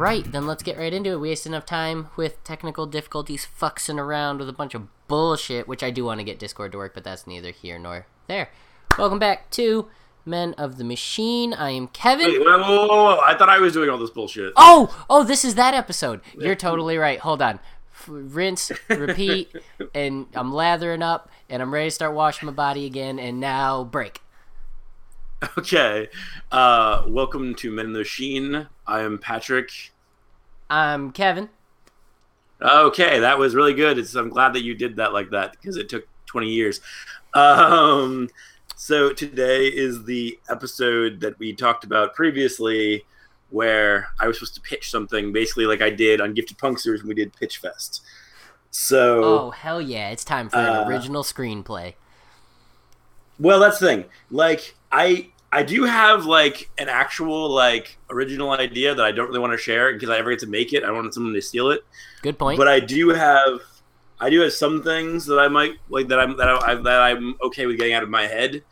right, then let's get right into it. We wasted enough time with technical difficulties, fucking around with a bunch of bullshit, which I do want to get Discord to work, but that's neither here nor there. Welcome back to Men of the Machine. I am Kevin. Wait, whoa, whoa, whoa, whoa. I thought I was doing all this bullshit. Oh, oh, this is that episode. You're totally right. Hold on. F- rinse, repeat, and I'm lathering up, and I'm ready to start washing my body again. And now break. Okay. Uh, welcome to Men in the Machine. I am Patrick. I'm Kevin. Okay, that was really good. It's, I'm glad that you did that like that because it took 20 years. Um, so today is the episode that we talked about previously where I was supposed to pitch something basically like I did on Gifted Punksters when we did Pitch Fest. So Oh hell yeah! It's time for an Uh, original screenplay. Well, that's the thing. Like, I I do have like an actual like original idea that I don't really want to share because I ever get to make it. I don't want someone to steal it. Good point. But I do have I do have some things that I might like that I'm that I that I'm okay with getting out of my head.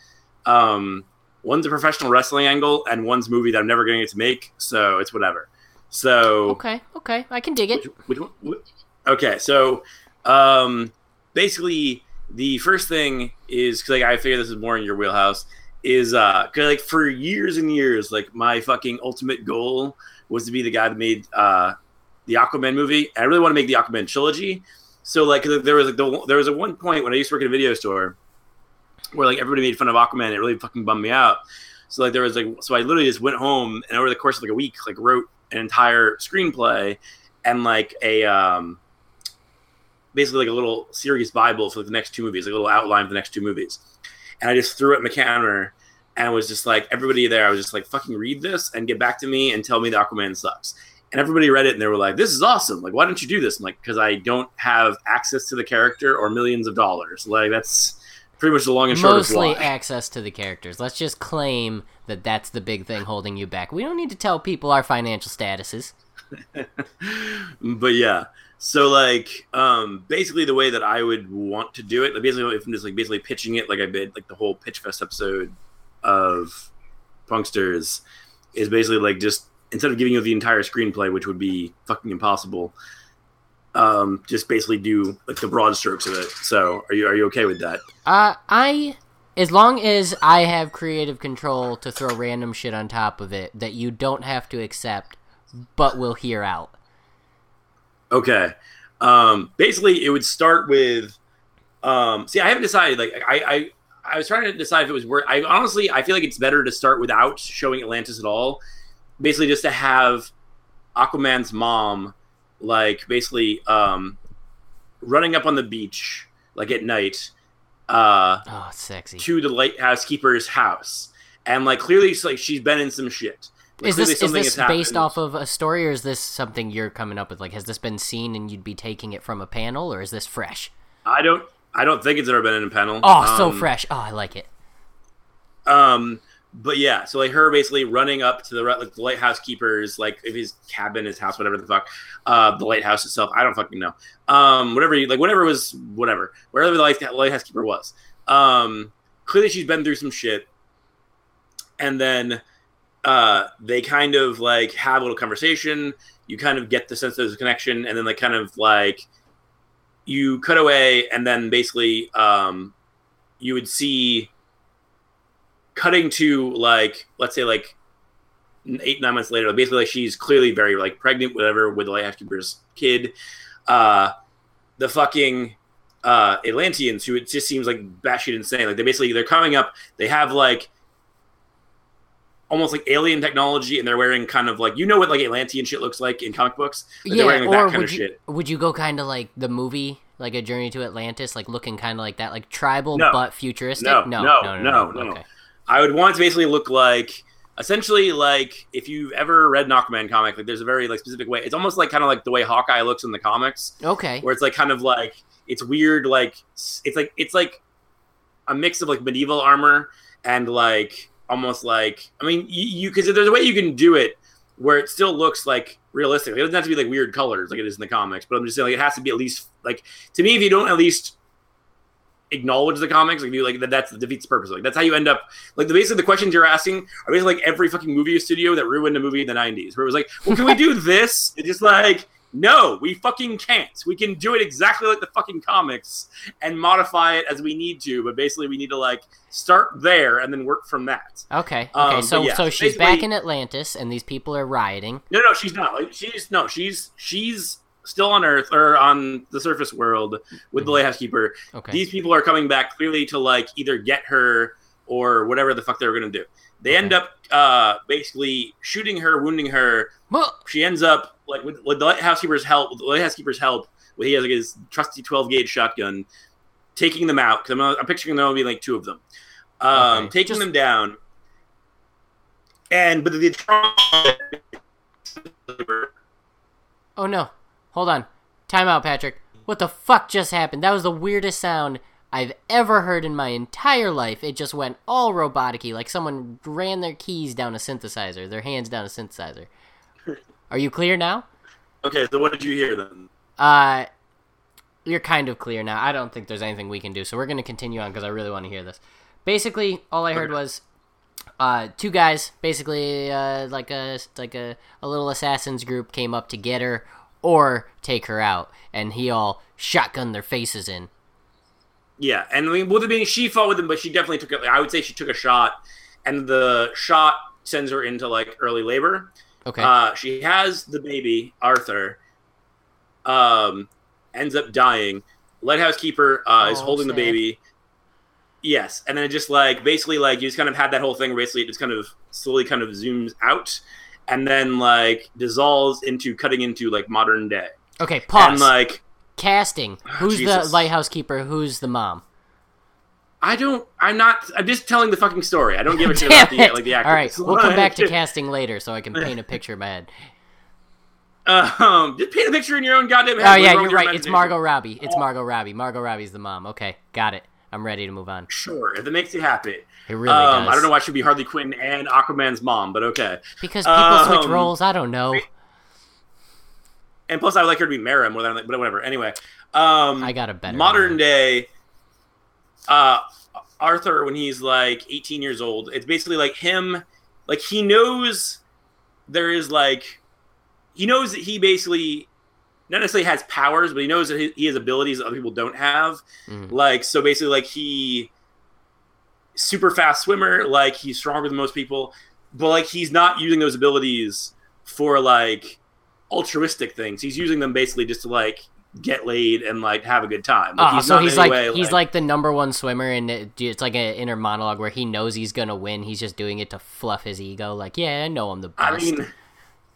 Um, one's a professional wrestling angle, and one's a movie that I'm never going to get to make. So it's whatever. So okay, okay, I can dig it. which, which one? wh- Okay, so um, basically, the first thing is because like I figure this is more in your wheelhouse. Is uh, cause like for years and years, like my fucking ultimate goal was to be the guy that made uh the Aquaman movie. I really want to make the Aquaman trilogy. So like there was like the, there was a one point when I used to work at a video store where like everybody made fun of Aquaman. It really fucking bummed me out. So like there was like so I literally just went home and over the course of like a week like wrote an entire screenplay and like a um basically like a little series bible for the next two movies, like a little outline for the next two movies. And I just threw it in the counter and was just like everybody there. I was just like fucking read this and get back to me and tell me the Aquaman sucks. And everybody read it and they were like, "This is awesome! Like, why don't you do this?" I'm like, "Because I don't have access to the character or millions of dollars. Like, that's pretty much the long and short Mostly of why." access to the characters. Let's just claim that that's the big thing holding you back. We don't need to tell people our financial statuses. but yeah so like um basically the way that i would want to do it like basically if i'm just like basically pitching it like i did like the whole pitch fest episode of punksters is basically like just instead of giving you the entire screenplay which would be fucking impossible um just basically do like the broad strokes of it so are you are you okay with that Uh, I, as long as I have creative control to throw random shit on top of it that you don't have to accept, but will hear out. Okay. Um, basically, it would start with. Um, see, I haven't decided. Like, I, I, I was trying to decide if it was worth. I honestly, I feel like it's better to start without showing Atlantis at all. Basically, just to have Aquaman's mom, like, basically, um, running up on the beach, like at night, uh, Oh, sexy. to the lighthouse keeper's house, and like clearly, it's like she's been in some shit. Like, Is this is this based off of a story, or is this something you're coming up with? Like, has this been seen and you'd be taking it from a panel, or is this fresh? I don't. I don't think it's ever been in a panel. Oh, so Um, fresh. Oh, I like it. Um, but yeah, so like her basically running up to the like the lighthouse keepers, like if his cabin, his house, whatever the fuck, uh, the lighthouse itself. I don't fucking know. Um, whatever, you, like whatever was whatever, wherever the light, lighthouse keeper was. Um, clearly she's been through some shit, and then uh, they kind of like have a little conversation. You kind of get the sense there's a connection, and then they kind of like you cut away, and then basically um, you would see cutting to like let's say like eight nine months later basically like she's clearly very like pregnant whatever with the lighthouse keeper's kid. Uh the fucking uh atlanteans who it just seems like batshit insane. Like they basically they're coming up. They have like almost like alien technology and they're wearing kind of like you know what like atlantean shit looks like in comic books Like, yeah, they're wearing like or that kind would of you shit would you go kind of like the movie, like a Journey to Atlantis, like looking kind of like that, like tribal No. but futuristic? No, no, no, no, no, no. Okay. I would want to basically look like essentially like if you've ever read an Aquaman comic, like there's a very like specific way. It's almost like kind of like the way Hawkeye looks in the comics, Okay. where it's like kind of like it's weird, like it's like it's like a mix of like medieval armor and like almost like I mean you because there's a way you can do it where it still looks like realistic. It doesn't have to be like weird colors like it is in the comics, but I'm just saying like it has to be at least like to me if you don't at least acknowledge the comics, like you like that that's defeats the purpose. Like that's how you end up like the basically the questions you're asking are basically like every fucking movie studio that ruined a movie in the nineties, where it was like, well, can we do this? It's just like no, we fucking can't. We can do it exactly like the fucking comics and modify it as we need to, but basically we need to like start there and then work from that. Okay. Okay. Um, so yeah, so she's back in Atlantis, and these people are rioting. No, no, she's not. Like she's no, she's she's still on Earth or on the surface world with the lighthouse keeper. Okay. These people are coming back clearly to like either get her or whatever the fuck they were gonna do. They end up uh basically shooting her, wounding her. Well, She ends up like with, with the lighthouse keeper's help. With the lighthouse keeper's help, where he has like his trusty twelve gauge shotgun, taking them out. Because I'm, I'm picturing there will be like two of them, um, Okay, taking just- them down. And but the Oh no. Hold on. Time out, Patrick. What the fuck just happened? That was the weirdest sound I've ever heard in my entire life. It just went all robotic like someone ran their keys down a synthesizer, their hands down a synthesizer. Are you clear now? Okay, so what did you hear then? Uh you're kind of clear now. I don't think there's anything we can do, so we're going to continue on because I really want to hear this. Basically, all I heard Okay. was uh, two guys, basically uh, like a like a, a little assassins group, came up to get her or take her out, and he all shotgun their faces in. Yeah, and I mean, with it being she fought with him, but she definitely took. it. I would say she took a shot, and the shot sends her into like early labor. Okay. Uh, she has the baby Arthur. Um, ends up dying. Lighthouse keeper uh, is Oh, holding the baby. Yes, and then it just like basically like you just kind of had that whole thing. Where basically, it just kind of slowly kind of zooms out, and then like dissolves into cutting into like modern day. okay. Pause. And like Casting. Who's the lighthouse keeper? Who's the mom? I don't. I'm not. I'm just telling the fucking story. I don't give a shit about the like the actor. All right, we'll come back to casting later, so I can paint a picture in my head. Um, just paint a picture in your own goddamn head. Oh yeah, you're right. It's? Margot Robbie. It's Margot Robbie. Margot Robbie's the mom. Okay, got it. I'm ready to move on. Sure, if it makes you happy. It really um, does. I don't know why she'd be Harley Quinn and Aquaman's mom, but okay. because people switch Um, roles. I don't know. And plus, I would like her to be Mara more than, but whatever. Anyway, um, I got a better modern one. day. Uh, Arthur, when he's like 18 years old, it's basically like him. Like he knows there is like he knows that he basically not necessarily has powers, but he knows that he, has abilities that other people don't have. Mhm. Like so, basically, like he super fast swimmer. Like he's stronger than most people, but like he's not using those abilities for like altruistic things. He's using them basically just to like get laid and like have a good time. Like, Oh, so not he's like way, he's like the number one swimmer, and it, it's like an inner monologue where he knows he's gonna win. He's just doing it to fluff his ego. Like, yeah, I know I'm the best. I mean,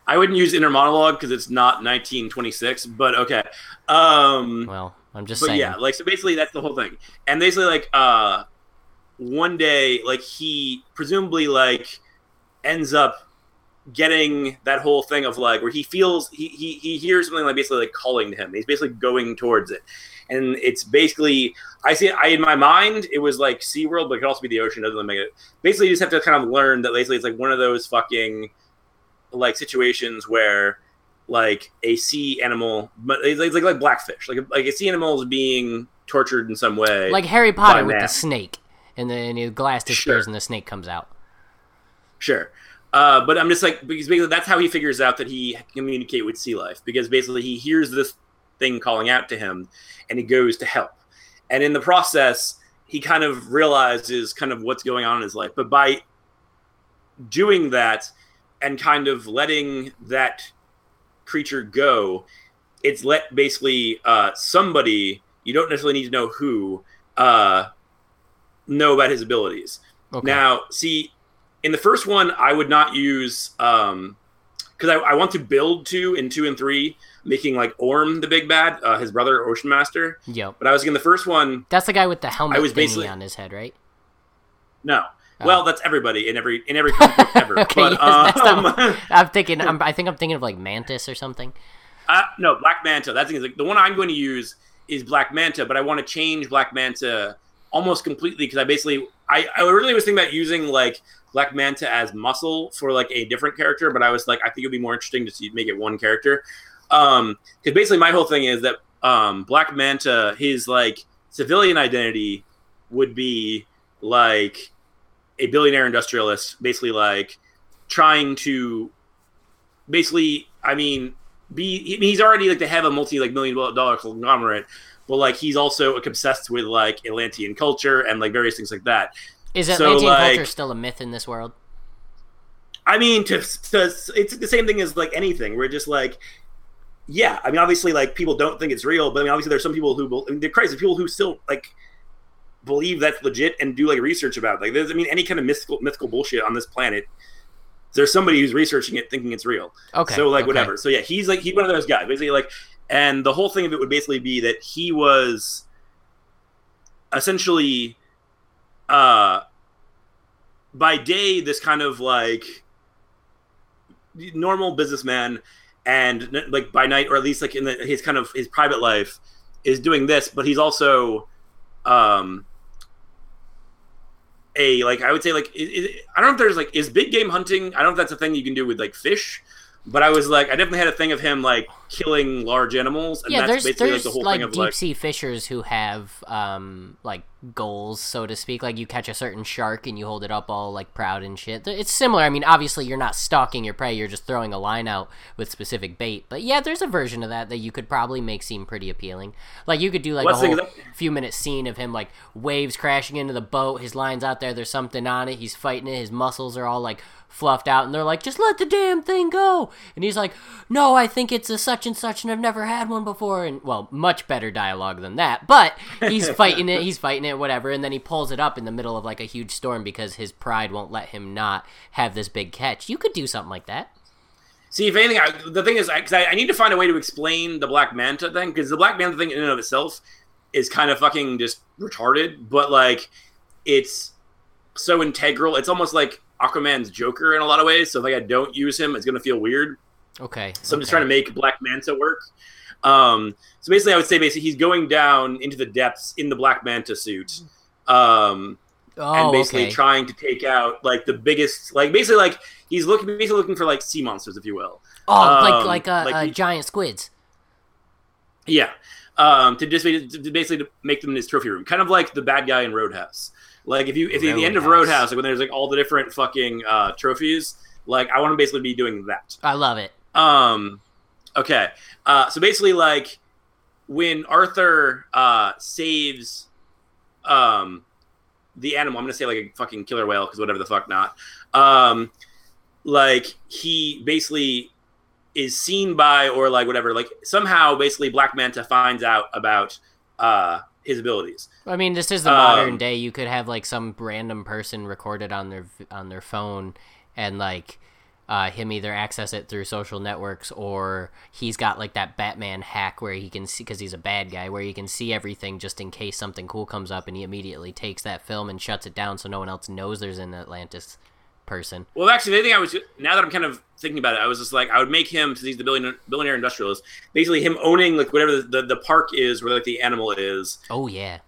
I wouldn't use inner monologue because it's not 1926, but okay. Um, well, I'm just but saying. yeah, like so basically that's the whole thing. And basically like uh one day like he presumably like ends up getting that whole thing of like where he feels he he, he hears something like basically like calling to him. He's basically going towards it. And it's basically I see I in my mind it was like SeaWorld, but it could also be the ocean, doesn't make it basically you just have to kind of learn that basically it's like one of those fucking like situations where like a sea animal, but it's like, like like blackfish, like a, like a sea animal is being tortured in some way. like Harry Potter with the snake, and then the glass disappears Sure. and the snake comes out. sure, uh, but I'm just like because basically that's how he figures out that he can communicate with sea life because basically he hears this thing calling out to him, and he goes to help, and in the process he kind of realizes kind of what's going on in his life, but by doing that and kind of letting that creature go, it's let basically uh, somebody you don't necessarily need to know who uh, know about his abilities. Okay. Now, see, in the first one, I would not use um because I, I want to build two in two and three, making like Orm the big bad, uh, his brother Ocean Master. Yep. But I was in the first one, That's the guy with the helmet I was basically- on his head, right? no. Oh. Well, that's everybody in every in every comic book ever. Okay, but yes, um, not- I'm thinking. I'm, I think I'm thinking of like Mantis or something. Uh, no, Black Manta. That's the, thing, is, like, the one I'm going to use is Black Manta, but I want to change Black Manta almost completely because I basically I, I originally was thinking about using like Black Manta as muscle for like a different character, but I was like I think it'd be more interesting to see, make it one character. Um, because basically my whole thing is that um Black Manta his like civilian identity would be like a billionaire industrialist, basically like trying to basically, I mean, be he's already like to have a multi like million dollar conglomerate, but like he's also obsessed with like Atlantean culture and like various things like that. Is So, Atlantean like- culture still a myth in this world? I mean, to, to it's the same thing as like anything. We're just like, yeah. I mean, obviously, like people don't think it's real, but I mean, obviously, there's some people who, I mean, they're crazy people who still like believe that's legit and do like research about it. Like, there's, I mean, any kind of mystical mythical bullshit on this planet. There's somebody who's researching it, thinking it's real. Okay. So like okay. whatever. So yeah, he's like he's one of those guys. Basically like and the whole thing of it would basically be that he was essentially uh by day this kind of like normal businessman and like by night or at least like in the, his kind of his private life is doing this but he's also um a like I would say like i i I don't know if there's like is big game hunting. I don't know if that's a thing you can do with like fish, but I was like I definitely had a thing of him like killing large animals, and yeah, that's there's basically there's like the whole like thing of deep like sea fishers who have um like goals, so to speak. Like you catch a certain shark and you hold it up all like proud and shit. It's similar. I mean, obviously you're not stalking your prey; you're just throwing a line out with specific bait. But yeah, there's a version of that that you could probably make seem pretty appealing. Like you could do like a whole few minute scene of him like waves crashing into the boat, his lines out there, there's something on it, he's fighting it, his muscles are all like fluffed out, and they're like, just let the damn thing go. And he's like, no, I think it's a such and such, and I've never had one before. And well, much better dialogue than that, but he's fighting it, he's fighting it, whatever, and then he pulls it up in the middle of like a huge storm because his pride won't let him not have this big catch. You could do something like that. See, if anything, I, the thing is, I, I, I need to find a way to explain the Black Manta thing because the Black Manta thing in and of itself is kind of fucking just retarded, but like it's so integral. It's almost like Aquaman's Joker in a lot of ways. So if like I don't use him, it's gonna feel weird. Okay. So I'm just trying to make Black Manta work. Um, so basically, I would say basically he's going down into the depths in the Black Manta suit. Um, Oh, and basically okay. trying to take out like the biggest, like basically like he's looking basically looking for like sea monsters, if you will. oh, like um, like uh, like uh, he- giant squids. Yeah, um, to just to basically to make them in his trophy room, kind of like the bad guy in Roadhouse. Like if you if at the end of Roadhouse. Roadhouse, like when there's like all the different fucking uh, trophies, like I want to basically be doing that. I love it. Um, okay. Uh, so basically, like when Arthur uh, saves um, the animal, I'm gonna say like a fucking killer whale because whatever the fuck not. Um, like he basically is seen by or like whatever. Like somehow, basically, Black Manta finds out about uh, his abilities. I mean, this is the modern Um, day. You could have like some random person recorded on their on their phone, and like uh, him either access it through social networks or he's got like that Batman hack where he can see because he's a bad guy where he can see everything just in case something cool comes up, and he immediately takes that film and shuts it down so no one else knows there's an Atlantis person. Well, actually, the thing I was now that I'm kind of thinking about it, I was just like, I would make him since he's the billionaire, billionaire industrialist, basically him owning like whatever the, the, the park is, where like the animal is. Oh yeah,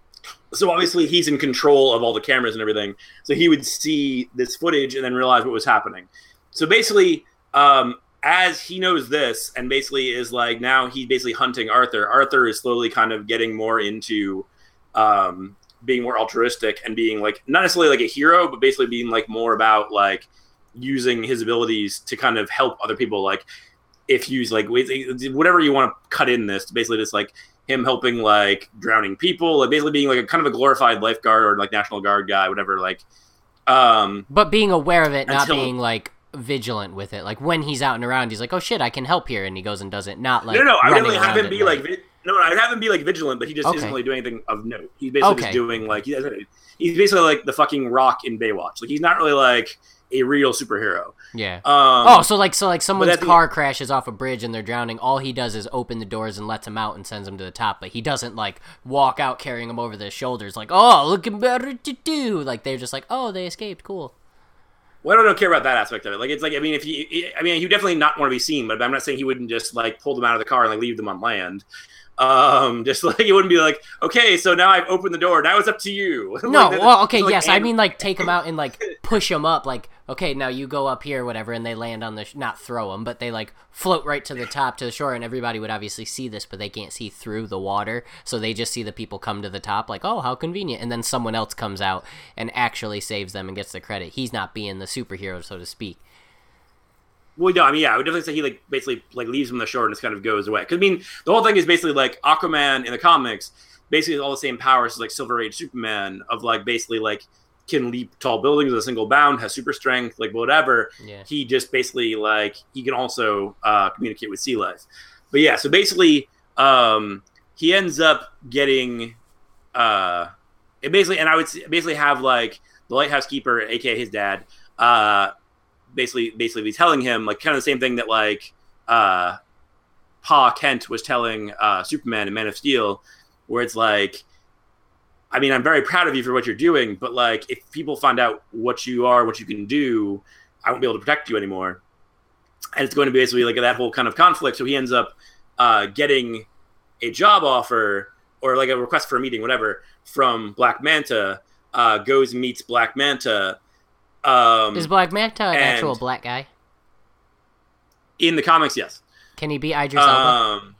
So obviously he's in control of all the cameras and everything. So he would see this footage and then realize what was happening. So basically, um, as he knows this, and basically is like now he's basically hunting Arthur. Arthur is slowly kind of getting more into um, being more altruistic and being like not necessarily like a hero, but basically being like more about like using his abilities to kind of help other people. Like if you use like whatever you want to cut in this, basically just like him helping like drowning people, like basically being like a kind of a glorified lifeguard or like National Guard guy, whatever. Like, um, but being aware of it, not being like vigilant with it. Like when he's out and around, he's like, "Oh shit, I can help here," and he goes and does it. Not like no, no, I would definitely have him be like, vi- no, I'd have him be like vigilant, but he just Okay. isn't really doing anything of note. He's basically Okay. just doing like he he's basically like the fucking Rock in Baywatch. Like he's not really like a real superhero. yeah. Um, Oh, so like so like someone's at the- car crashes off a bridge and they're drowning. All he does is open the doors and lets them out and sends them to the top. But he doesn't like walk out carrying them over their shoulders like, "Oh, looking better to do." Like they're just like, "Oh, they escaped. Cool." Well, I don't care about that aspect of it. Like, it's like, I mean, if he, I mean, he would definitely not want to be seen, but I'm not saying he wouldn't just like pull them out of the car and like leave them on land. Um, just like it wouldn't be like, okay, so now I've opened the door. Now it's up to you. No, Like, well, okay, like, yes, I mean like take them out and like push them up, like okay, now you go up here, whatever, and they land on the sh- not throw them, but they like float right to the top to the shore, and everybody would obviously see this, but they can't see through the water, so they just see the people come to the top, like, oh, how convenient, and then someone else comes out and actually saves them and gets the credit. He's not being the superhero, so to speak. Well, no, I mean, yeah, I would definitely say he like basically like leaves him the shore and just kind of goes away. Because I mean, the whole thing is basically like Aquaman in the comics, basically all the same powers as like Silver Age Superman of like basically like can leap tall buildings with a single bound, has super strength, like whatever. Yeah. He just basically like he can also uh, communicate with sea life. But yeah, so basically, um, he ends up getting uh, it basically, and I would basically have like the lighthouse keeper, aka his dad, uh, basically basically telling him like kind of the same thing that like uh, Pa Kent was telling uh, Superman in Man of Steel, where it's like. I mean, I'm very proud of you for what you're doing, but like, if people find out what you are, what you can do, I won't be able to protect you anymore. And it's going to be basically like that whole kind of conflict. So he ends up uh, getting a job offer or like a request for a meeting, whatever, from Black Manta. Uh, goes and meets Black Manta. Um, Is Black Manta an actual black guy? in the comics, yes. Can he be Idris Elba? Um,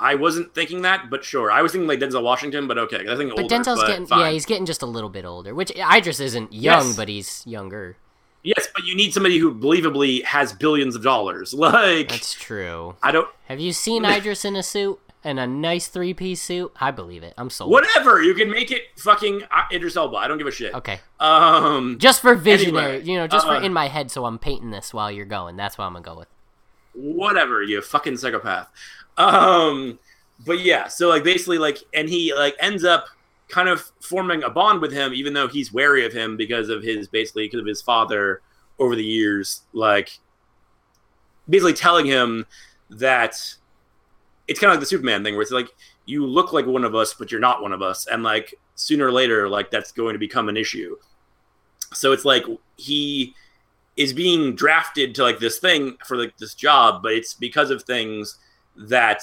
I wasn't thinking that, but sure. I was thinking like Denzel Washington, but okay. I think But older, Denzel's but getting fine. yeah, he's getting just a little bit older. Which Idris isn't young, Yes. but he's younger. Yes, but you need somebody who believably has billions of dollars. Like That's true. I don't. Have you seen Idris in a suit and a nice three piece suit? I believe it. I'm sold. Whatever you can make it fucking uh, Idris Elba. I don't give a shit. Okay, Um, just for visionary, Anyway, you know, just uh, for in my head, so I'm painting this while you're going. That's what I'm gonna go with. whatever you fucking psychopath. Um, but yeah, so like basically like, and he like ends up kind of forming a bond with him, even though he's wary of him because of his basically because of his father over the years, like basically telling him that it's kind of like the Superman thing where it's like you look like one of us, but you're not one of us, and like sooner or later, like that's going to become an issue. So it's like he is being drafted to like this thing for like this job, but it's because of things that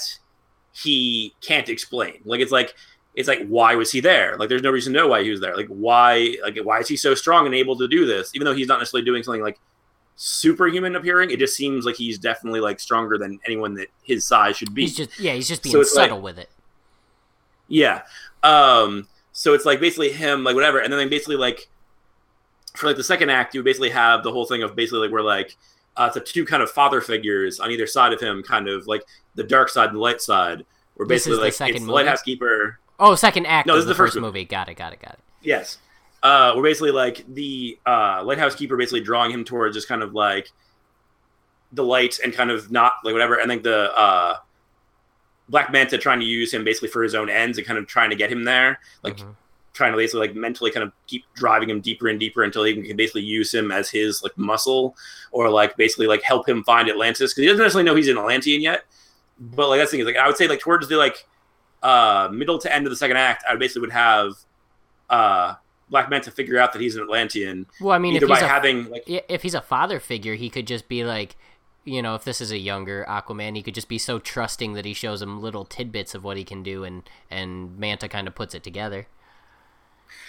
he can't explain. Like it's like it's like why was he there? Like there's no reason to know why he was there. Like why like why is he so strong and able to do this? Even though he's not necessarily doing something like superhuman appearing, it just seems like he's definitely like stronger than anyone that his size should be. He's just yeah, he's just So being like- subtle with it. Yeah. Um, so it's like basically him, like whatever, and then they basically like for like the second act, you basically have the whole thing of basically like we're like uh, it's the two kind of father figures on either side of him, kind of like the dark side and the light side. This basically is the like second it's the movie? lighthouse keeper. Oh, second act No, this is the the first first movie. Got it. Got it. Got it. Yes. Uh, we're basically like the uh, lighthouse keeper basically drawing him towards just kind of like the light and kind of not like whatever. And then the uh, Black Manta trying to use him basically for his own ends and kind of trying to get him there, like Mhm. trying to basically like mentally kind of keep driving him deeper and deeper until he can basically use him as his like muscle or like basically like help him find Atlantis because he doesn't necessarily know he's an Atlantean yet. But like that's the thing is like I would say like towards the like uh middle to end of the second act, I basically would have uh Black Manta figure out that he's an Atlantean Well, I mean, if either by he's a having like if he's a father figure, he could just be like, you know, if this is a younger Aquaman, he could just be so trusting that he shows him little tidbits of what he can do, and and Manta kind of puts it together.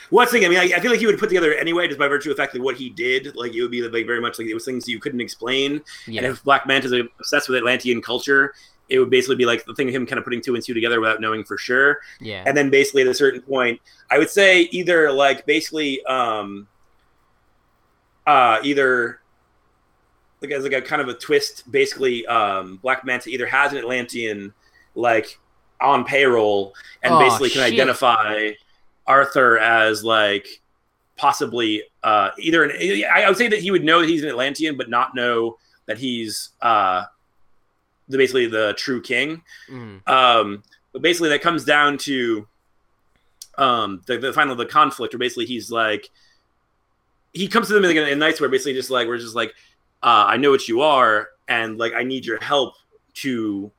What's the thing? I mean, I, I feel like he would put together anyway, just by virtue of the fact that what he did, like it would be like very much like it was things you couldn't explain. Yeah, And if Black Manta's obsessed with Atlantean culture, it would basically be like the thing of him kind of putting two and two together without knowing for sure. yeah, And then basically at a certain point, I would say either like basically um uh either like as like a kind of a twist, basically um Black Manta either has an Atlantean like on payroll and Oh, basically can shit. identify Arthur as like possibly uh either an I I would say that he would know that he's an Atlantean but not know that he's uh the basically the true king. Mhm. um, but basically that comes down to um, the, the final the conflict where basically he's like he comes to them in, in nights where basically just like we're just like uh, I know what you are and like I need your help to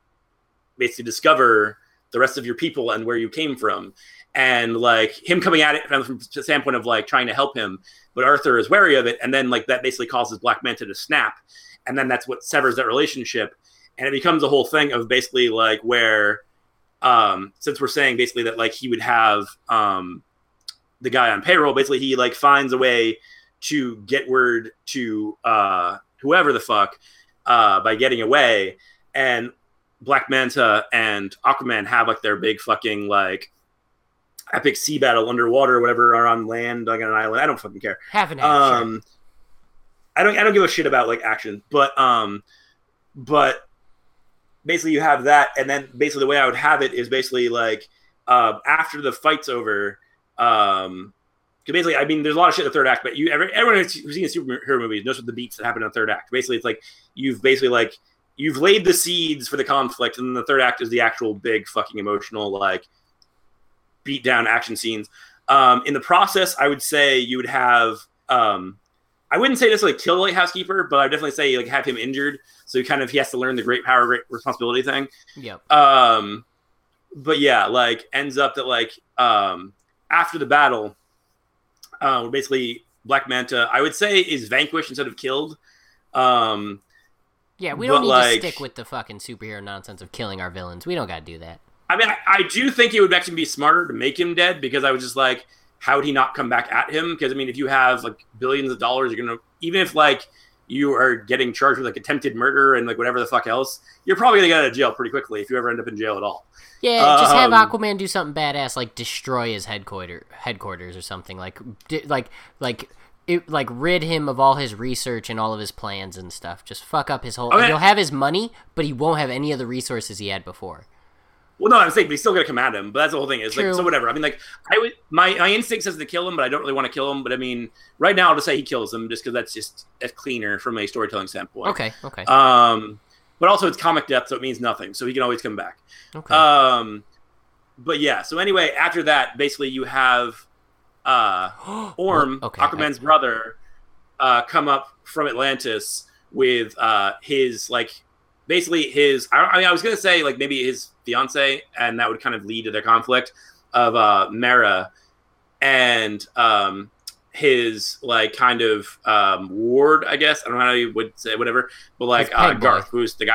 basically discover the rest of your people and where you came from. And like him coming at it from from the standpoint of like trying to help him. But Arthur is wary of it. And then like that basically causes Black Manta to snap. And then that's what severs that relationship and it becomes a whole thing of basically like where um since we're saying basically that like he would have um the guy on payroll basically he like finds a way to get word to uh, whoever the fuck uh, by getting away, and Black Manta and Aquaman have like their big fucking like epic sea battle underwater or whatever, or on land, like on an island. I don't fucking care. Haven't had Um, I don't. I don't give a shit about like action, but um, but basically you have that, and then basically the way I would have it is basically like uh, after the fight's over, um, because basically I mean there's a lot of shit in the third act, but you every, everyone who's seen superhero movies knows what the beats that happen in the third act. Basically, it's like you've basically like you've laid the seeds for the conflict, and then the third act is the actual big fucking emotional like beat down action scenes. Um, in the process, I would say you would have um, I wouldn't say necessarily kill the lighthouse keeper, but I definitely say like have him injured, so he kind of he has to learn the great power, great responsibility thing. Yeah. Um, but yeah, like ends up that like um after the battle, uh, basically Black Manta, I would say is vanquished instead of killed. Um, Yeah, we don't need like- to stick with the fucking superhero nonsense of killing our villains. We don't got to do that. I mean, I, I do think it would actually be smarter to make him dead because I was just like, how would he not come back at him? Because I mean, if you have like billions of dollars, you're gonna even if like you are getting charged with like attempted murder and like whatever the fuck else, you're probably gonna get out of jail pretty quickly if you ever end up in jail at all. Yeah, just have Um, Aquaman do something badass, like destroy his headquarter headquarters or something, like di- like like it, like rid him of all his research and all of his plans and stuff. Just fuck up his whole. Okay. He'll have his money, but he won't have any of the resources he had before. Well, no, I'm saying, but he's still gonna come at him. But that's the whole thing. Is like so whatever. I mean, like I would my my instinct says to kill him, but I don't really want to kill him. But I mean, right now I'll just say he kills him just because that's just that's cleaner from a storytelling standpoint. Okay, okay, Um, but also it's comic depth, so it means nothing. So he can always come back. okay. Um, but yeah. So anyway, after that, basically you have uh Orm, okay, Aquaman's I- brother, uh, come up from Atlantis with uh his like basically his. I, I mean, I was gonna say like maybe his fiance, and that would kind of lead to their conflict of uh Mara and um his like kind of um ward, I guess. I don't know how you would say whatever, but like uh. Garth, who's the guy.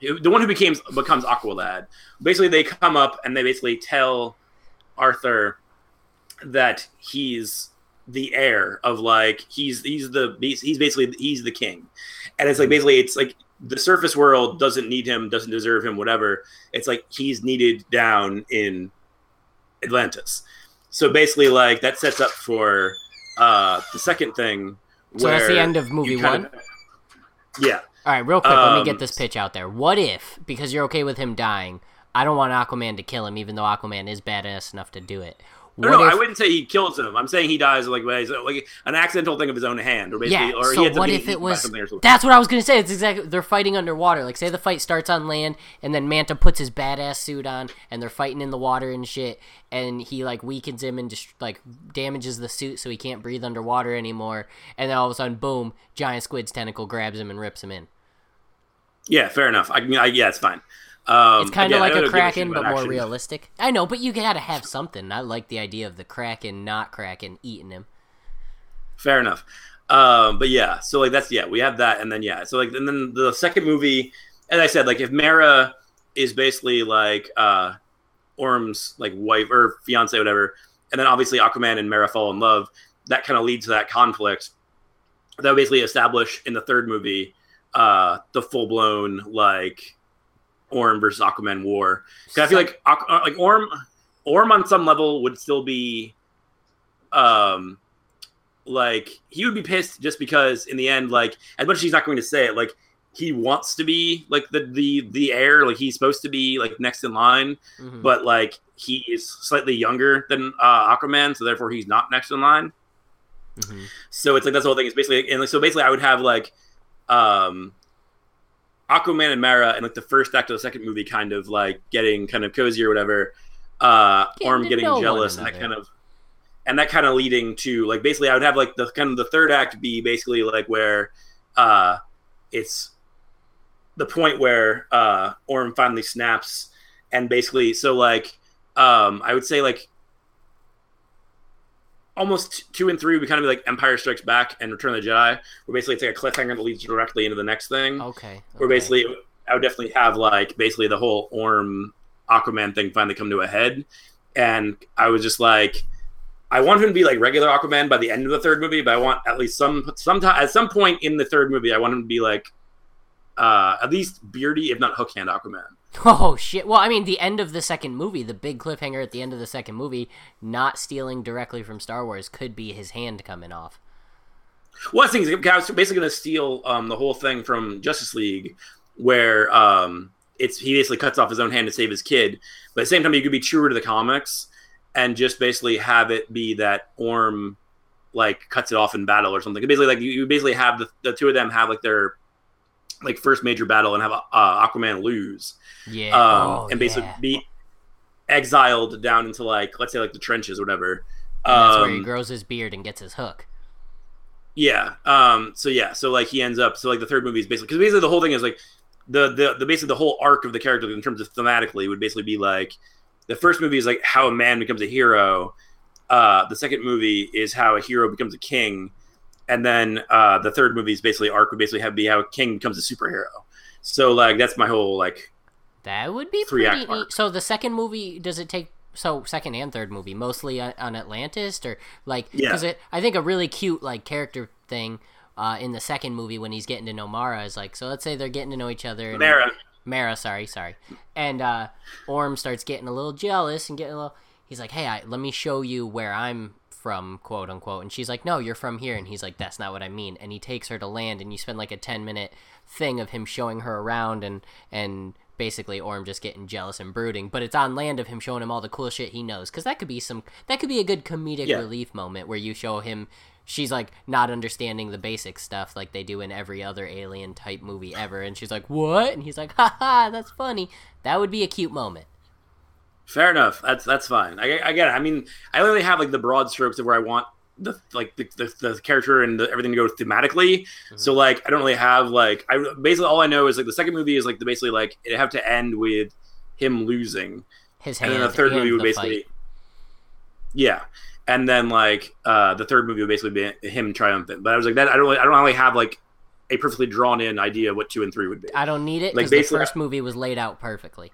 who- The one who becomes becomes Aqualad. Basically, they come up and they basically tell Arthur that he's the heir of like he's he's the he's, he's basically he's the king and it's like basically it's like the surface world doesn't need him doesn't deserve him whatever it's like he's needed down in atlantis so basically like that sets up for uh the second thing so that's the end of movie one. of- yeah All right, real quick, let me Um, get this pitch out there. What if, because you're okay with him dying, I don't want Aquaman to kill him, even though Aquaman is badass enough to do it. No, What no, if, I wouldn't say he kills him. I'm saying he dies like like an accidental thing of his own hand, or basically, yeah. or he So what if it was? something or something. That's what I was gonna say. It's exactly they're fighting underwater. Like, say the fight starts on land, and then Manta puts his badass suit on, and they're fighting in the water and shit, and he like weakens him and just like damages the suit so he can't breathe underwater anymore, and then all of a sudden, boom, giant squid's tentacle grabs him and rips him in. Yeah, fair enough. I mean, I, yeah, it's fine. Um, It's kind of like a kraken, but more action. realistic. I know, but you gotta have something. I like the idea of the kraken not kraken eating him. Fair enough. Um, but yeah, so like that's yeah, we have that, and then yeah, so like and then the second movie, as I said, like if Mara is basically like uh Orm's like wife or fiance, whatever, and then obviously Aquaman and Mara fall in love, that kind of leads to that conflict. That basically establish in the third movie uh the full blown like Orm versus Aquaman war. Because I feel like uh, like Orm Orm on some level would still be um like he would be pissed just because in the end like as much as he's not going to say it like he wants to be like the the the heir like he's supposed to be like next in line Mhm. but like he is slightly younger than uh aquaman so therefore he's not next in line Mhm. so it's like that's the whole thing it's basically and like so basically i would have like um aquaman and mara and like the first act of the second movie kind of like getting kind of cozy or whatever uh Getting orm getting jealous and that kind of and that kind of leading to like basically I would have like the kind of the third act be basically like where uh it's the point where uh Orm finally snaps and basically so like um I would say like almost two and three would kind of be like Empire Strikes Back and Return of the Jedi where basically it's like a cliffhanger that leads directly into the next thing Okay. where okay. basically I would definitely have like basically the whole Orm Aquaman thing finally come to a head, and I was just like, I want him to be like regular Aquaman by the end of the third movie, but I want at least some sometime at some point in the third movie, I want him to be like uh at least beardy, if not hook hand Aquaman. Oh shit! Well, I mean, the end of the second movie, the big cliffhanger at the end of the second movie, not stealing directly from Star Wars, could be his hand coming off. Well, I think was basically going to steal um, the whole thing from Justice League, where um, it's he basically cuts off his own hand to save his kid, but at the same time, you could be truer to the comics and just basically have it be that Orm like cuts it off in battle or something. Basically, like you basically have the, the two of them have like their like first major battle and have uh, Aquaman lose, Yeah. um, oh, and basically yeah. be exiled down into like let's say like the trenches or whatever. And that's where he Um, grows his beard and gets his hook. Yeah. Um. So yeah. So like he ends up. So like the third movie is basically because basically the whole thing is like the the the basically the whole arc of the character in terms of thematically would basically be like the first movie is like how a man becomes a hero. Uh, the second movie is how a hero becomes a king, and then uh, the third movie is basically arc would basically have be how king becomes a superhero. So like that's my whole like That would be Three pretty act. So the second movie does it take? So second and third movie mostly on, Atlantis or like Yeah. because it I think a really cute like character thing uh, in the second movie when he's getting to know Mara is like so let's say they're getting to know each other and Mara. Mara, sorry, sorry. And uh, Orm starts getting a little jealous and getting a little. He's like, "Hey, I, let me show you where I'm from, quote unquote." And she's like, "No, you're from here." And he's like, "That's not what I mean." And he takes her to land, and you spend like a ten minute thing of him showing her around, and and basically Orm just getting jealous and brooding. But it's on land of him showing him all the cool shit he knows, because that could be some that could be a good comedic Yeah. relief moment where you show him. She's like not understanding the basic stuff like they do in every other alien type movie ever, and she's like, "What?" And he's like, "Ha ha, that's funny." That would be a cute moment. Fair enough. That's that's fine. I, I get it. I mean, I literally have like the broad strokes of where I want the like the, the, the character and the, everything to go thematically. So like I don't really have like I basically all I know is like the second movie is like the basically like it have to end with him losing, His hand, and then the third movie would basically fight. yeah, and then like uh the third movie would basically be him triumphant. But I was like that I don't really- I don't really have like a perfectly drawn in idea what two and three would be. I don't need it like, because the first movie was laid out perfectly.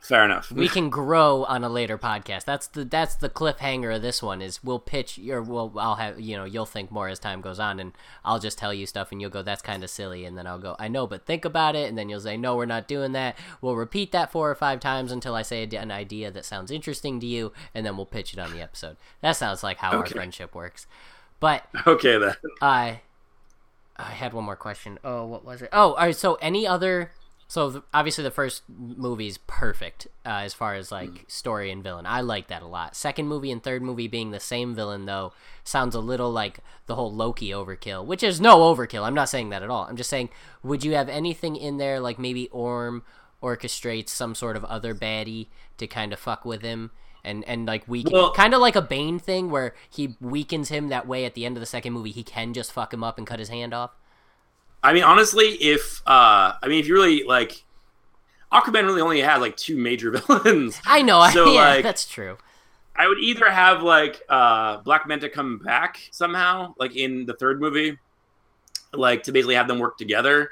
Fair enough. We can grow on a later podcast. That's the that's the cliffhanger of this one. Is we'll pitch your well I'll have you know you'll think more as time goes on, and I'll just tell you stuff, and you'll go that's kind of silly, and then I'll go I know, but think about it, and then you'll say no, we're not doing that. We'll repeat that four or five times until I say an idea that sounds interesting to you, and then we'll pitch it on the episode. That sounds like how our friendship works. But okay then. I I had one more question. Oh, what was it? Oh, all right. So any other? So th- obviously the first movie's perfect uh, as far as like story and villain. I like that a lot. Second movie and third movie being the same villain though sounds a little like the whole Loki overkill, which is no overkill. I'm not saying that at all. I'm just saying, would you have anything in there like maybe Orm orchestrates some sort of other baddie to kind of fuck with him? And, and like weaken, Well- kind of like a Bane thing where he weakens him that way at the end of the second movie he can just fuck him up and cut his hand off. I mean, honestly, if uh, I mean, if you really like, Aquaman really only had like two major villains. I know, So, yeah, like- that's true. I would either have like uh, Black Manta come back somehow, like in the third movie, like to basically have them work together,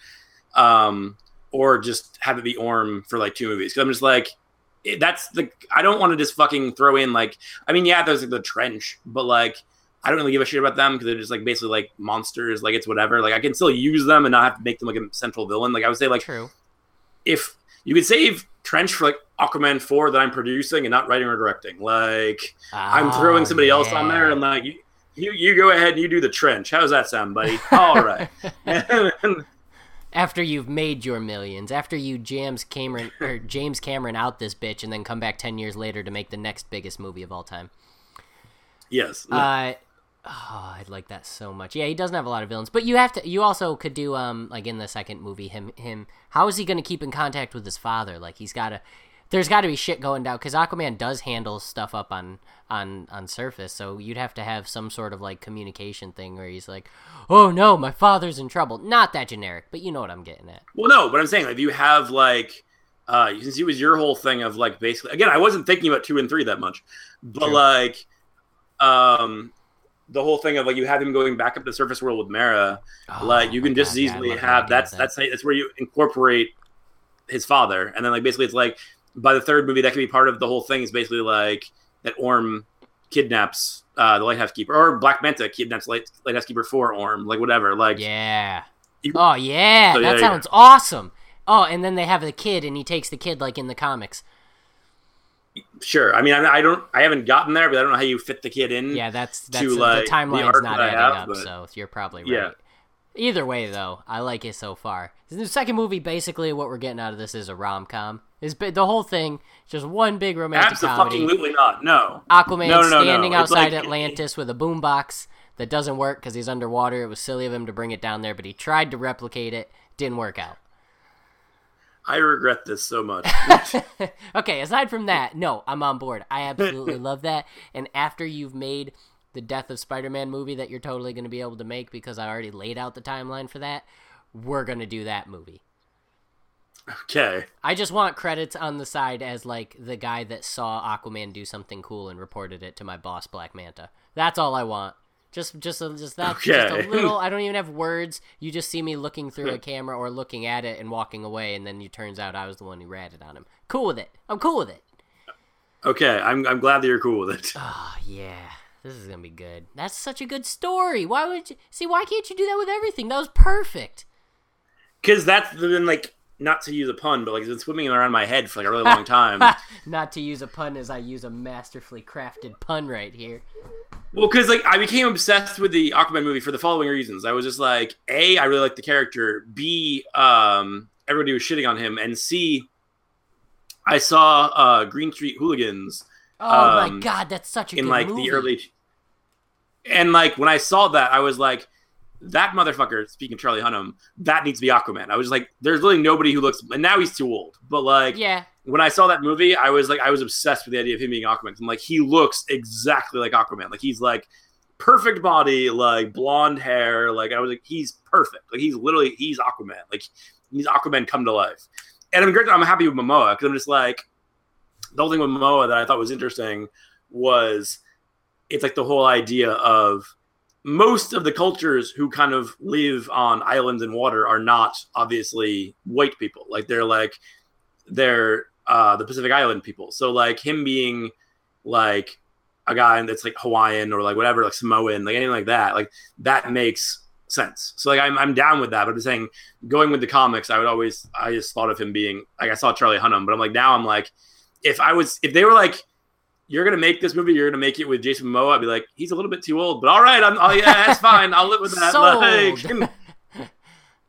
um, or just have it be Orm for like two movies. Because I'm just like, that's the I don't want to just fucking throw in like, I mean, yeah, there's like the trench, but like. I don't really give a shit about them because they're just like basically like monsters. Like it's whatever. Like I can still use them and not have to make them like a central villain. Like I would say, like True. if you could save Trench for like Aquaman four that I'm producing and not writing or directing, like I'm throwing Oh, somebody else on there and like you, you you go ahead and you do the trench. How does that sound, buddy? All right. After you've made your millions, after you James Cameron or James Cameron out this bitch, and then come back ten years later to make the next biggest movie of all time. yes. Uh, oh, I'd like that so much. Yeah, he doesn't have a lot of villains, but you have to. You also could do um like in the second movie him him. How is he going to keep in contact with his father? Like he's got to. There's got to be shit going down because Aquaman does handle stuff up on on on surface, so you'd have to have some sort of like communication thing where he's like, "Oh no, my father's in trouble." Not that generic, but you know what I'm getting at. well, no, but I'm saying like, if you have like, uh, you can see it was your whole thing of like basically again, I wasn't thinking about two and three that much, but True. like, um, the whole thing of like you have him going back up to the surface world with Mara, like Oh you can just God, easily have that's that. that's that's where you incorporate his father, and then like basically it's like by the third movie that can be part of the whole thing is basically like that Orm kidnaps uh, the lighthouse keeper, or Black Manta kidnaps light, lighthouse keeper for Orm, like whatever. Like Yeah. You- Oh yeah, So, that yeah. sounds awesome. Oh, and then they have the kid, and he takes the kid like in the comics. Sure. I mean, I, I don't, I haven't gotten there, but I don't know how you fit the kid in. Yeah, that's that's to, the like, the timeline's not adding have, up, but- so you're probably right. Yeah. Either way, though, I like it so far. The second movie, basically, what we're getting out of this is a rom com. Is the whole thing just one big romantic comedy? Absolutely not. No. Aquaman No, no, no, standing outside like- Atlantis with a boombox that doesn't work because he's underwater. It was silly of him to bring it down there, but he tried to replicate it. Didn't work out. I regret this so much. okay, aside from that, no, I'm on board. I absolutely love that. And after you've made the Death of Spider Man movie that you're totally going to be able to make because I already laid out the timeline for that, we're going to do that movie. okay. I just want credits on the side as like the guy that saw Aquaman do something cool and reported it to my boss Black Manta. That's all I want. Just just a, just that just a little I don't even have words. You just see me looking through a camera or looking at it and walking away and then it turns out I was the one who ratted on him. Cool with it. I'm cool with it. Okay. I'm, I'm glad that you're cool with it. Oh yeah. This is gonna be good. That's such a good story. Why would you see? Why can't you do that with everything? That was perfect. Because that's been like, not to use a pun, but like it's been swimming around my head for like a really long time. Not to use a pun as I use a masterfully crafted pun right here. Well, because like I became obsessed with the Aquaman movie for the following reasons. I was just like, a, I really like the character. B, um, everybody was shitting on him, and C, I saw uh, Green Street Hooligans Oh my Um, god, that's such a in good like movie. the early, and like when I saw that, I was like, that motherfucker. Speaking of Charlie Hunnam, that needs to be Aquaman. I was like, there's really nobody who looks, and now he's too old. But like, Yeah, when I saw that movie, I was like, I was obsessed with the idea of him being Aquaman. I'm like, he looks exactly like Aquaman. Like he's like perfect body, like blonde hair. Like I was like, he's perfect. Like he's literally he's Aquaman. Like he's Aquaman come to life. And I'm great. I'm happy with Momoa because I'm just like the whole thing with Momoa that I thought was interesting was it's like the whole idea of most of the cultures who kind of live on islands and water are not obviously white people. Like they're like they're uh, the Pacific Island people. So like him being like a guy that's like Hawaiian or like whatever, like Samoan, like anything like that, like that makes sense. So like I'm I'm down with that. But I'm saying going with the comics, I would always I just thought of him being like I saw Charlie Hunnam, but I'm like now I'm like if I was if they were like you're gonna make this movie, you're gonna make it with Jason Momoa. I'd be like, he's a little bit too old, but all right, I'm, oh yeah, that's fine. I'll live with that. Sold. Like,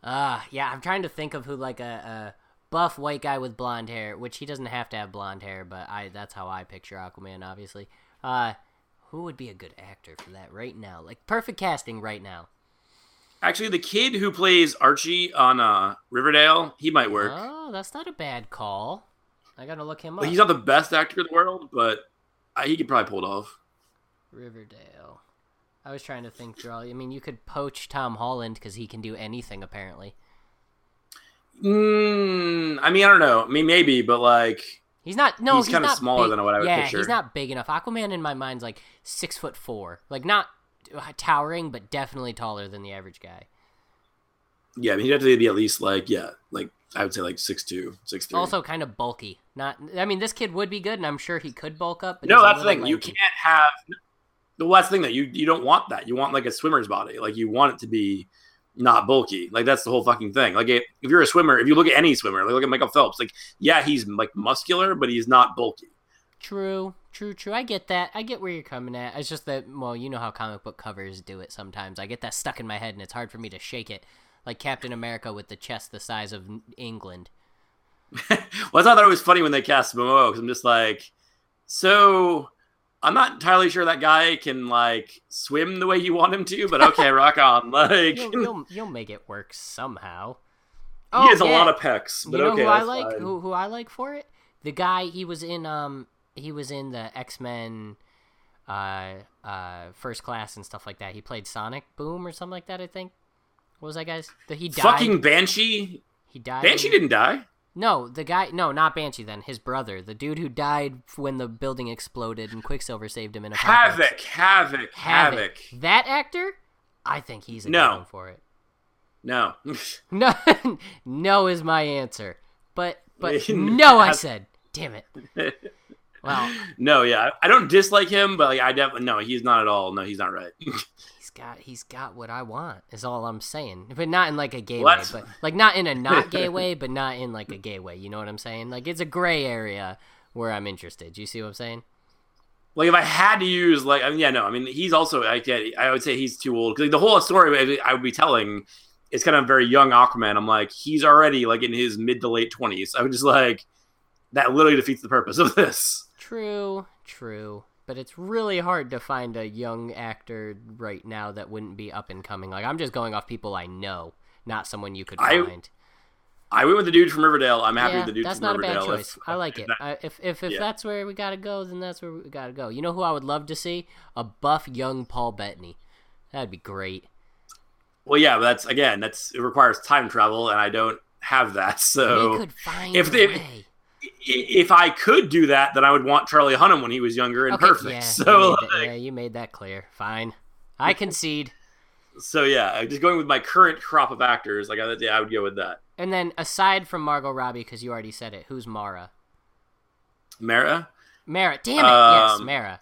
Ah, yeah. I'm trying to think of who like a, a buff white guy with blonde hair, which he doesn't have to have blonde hair, but I that's how I picture Aquaman. Obviously, uh, who would be a good actor for that right now? Like perfect casting right now. actually, the kid who plays Archie on uh, Riverdale, he might work. Oh, that's not a bad call. I gotta look him up. He's not the best actor in the world, but uh, he could probably pull it off. Riverdale. I was trying to think all. I mean, you could poach Tom Holland because he can do anything apparently. Mm, I mean, I don't know. I mean, maybe, but like, He's not. No, He's he's, kinda smaller big- than what I would yeah, picture. he's not big enough. Aquaman in my mind's like six foot four, like not towering, but definitely taller than the average guy. Yeah, I mean, he'd have to be at least like, yeah, like I would say like six two, six three. Also, kind of bulky. Not. I mean, this kid would be good, and I'm sure he could bulk up. But no, that's the thing. You can't have. Well, that's the thing that you you don't want that. You want like a swimmer's body. Like you want it to be not bulky. Like that's the whole fucking thing. Like if you're a swimmer, if you look at any swimmer, like look at Michael Phelps. Like yeah, he's like muscular, but he's not bulky. True, true, true. I get that. I get where you're coming at. It's just that, well, you know how comic book covers do it sometimes. I get that stuck in my head, and it's hard for me to shake it. Like Captain America with the chest the size of England. well, I thought it was funny when they cast Momoa because I'm just like, so I'm not entirely sure that guy can like swim the way you want him to, but okay, rock on. Like You'll, you'll, you'll make it work somehow. he has a lot of pecs, but you know okay, who I like? fine. Who who I like for it? The guy he was in um he was in the X Men uh uh first class and stuff like that. He played Sonic Boom or something like that, I think. What was that guy's? The he died. Fucking Banshee. he died. Banshee didn't die. No, the guy. No, not Banshee. Then his brother, the dude who died when the building exploded and Quicksilver saved him in a Havok, Havok, Havok. That actor, I think he's a No. for it. No. No, no is my answer. But but no, I said. Damn it. Well, no, yeah, I don't dislike him, but like I definitely no, he's not at all. No, he's not right. He's got he's got what I want. Is all I'm saying, but not in like a gay What? way, but like not in a not gay way, but not in like a gay way. You know what I'm saying? Like it's a gray area where I'm interested. Do you see what I'm saying? like if I had to use like I mean yeah no I mean he's also I get I would say he's too old because the whole story I would be telling is kind of very young Aquaman. I'm like he's already like in his mid to late twenties. I would just like that literally defeats the purpose of this. True, true. But it's really hard to find a young actor right now that wouldn't be up and coming. Like I'm just going off people I know, not someone you could I- find. I went with the dude from Riverdale. I'm happy yeah, with the dude that's from not a Riverdale. bad If- choice. I like it. that- I, if if, if Yeah. that's where we gotta go, then that's where we gotta go. You know who I would love to see? A buff young Paul Bettany. That'd be great. well, yeah, but that's again that's it requires time travel, and I don't have that. So we could find if they- if I could do that, then I would want Charlie Hunnam when he was younger and Okay, perfect. Yeah, so you like, yeah, you made that clear. Fine, I concede. so yeah, just going with my current crop of actors, like I, yeah, I would go with that. And then aside from Margot Robbie, because you already said it, who's Mara? Mara. Mara. Damn it. yes, Um, Mara.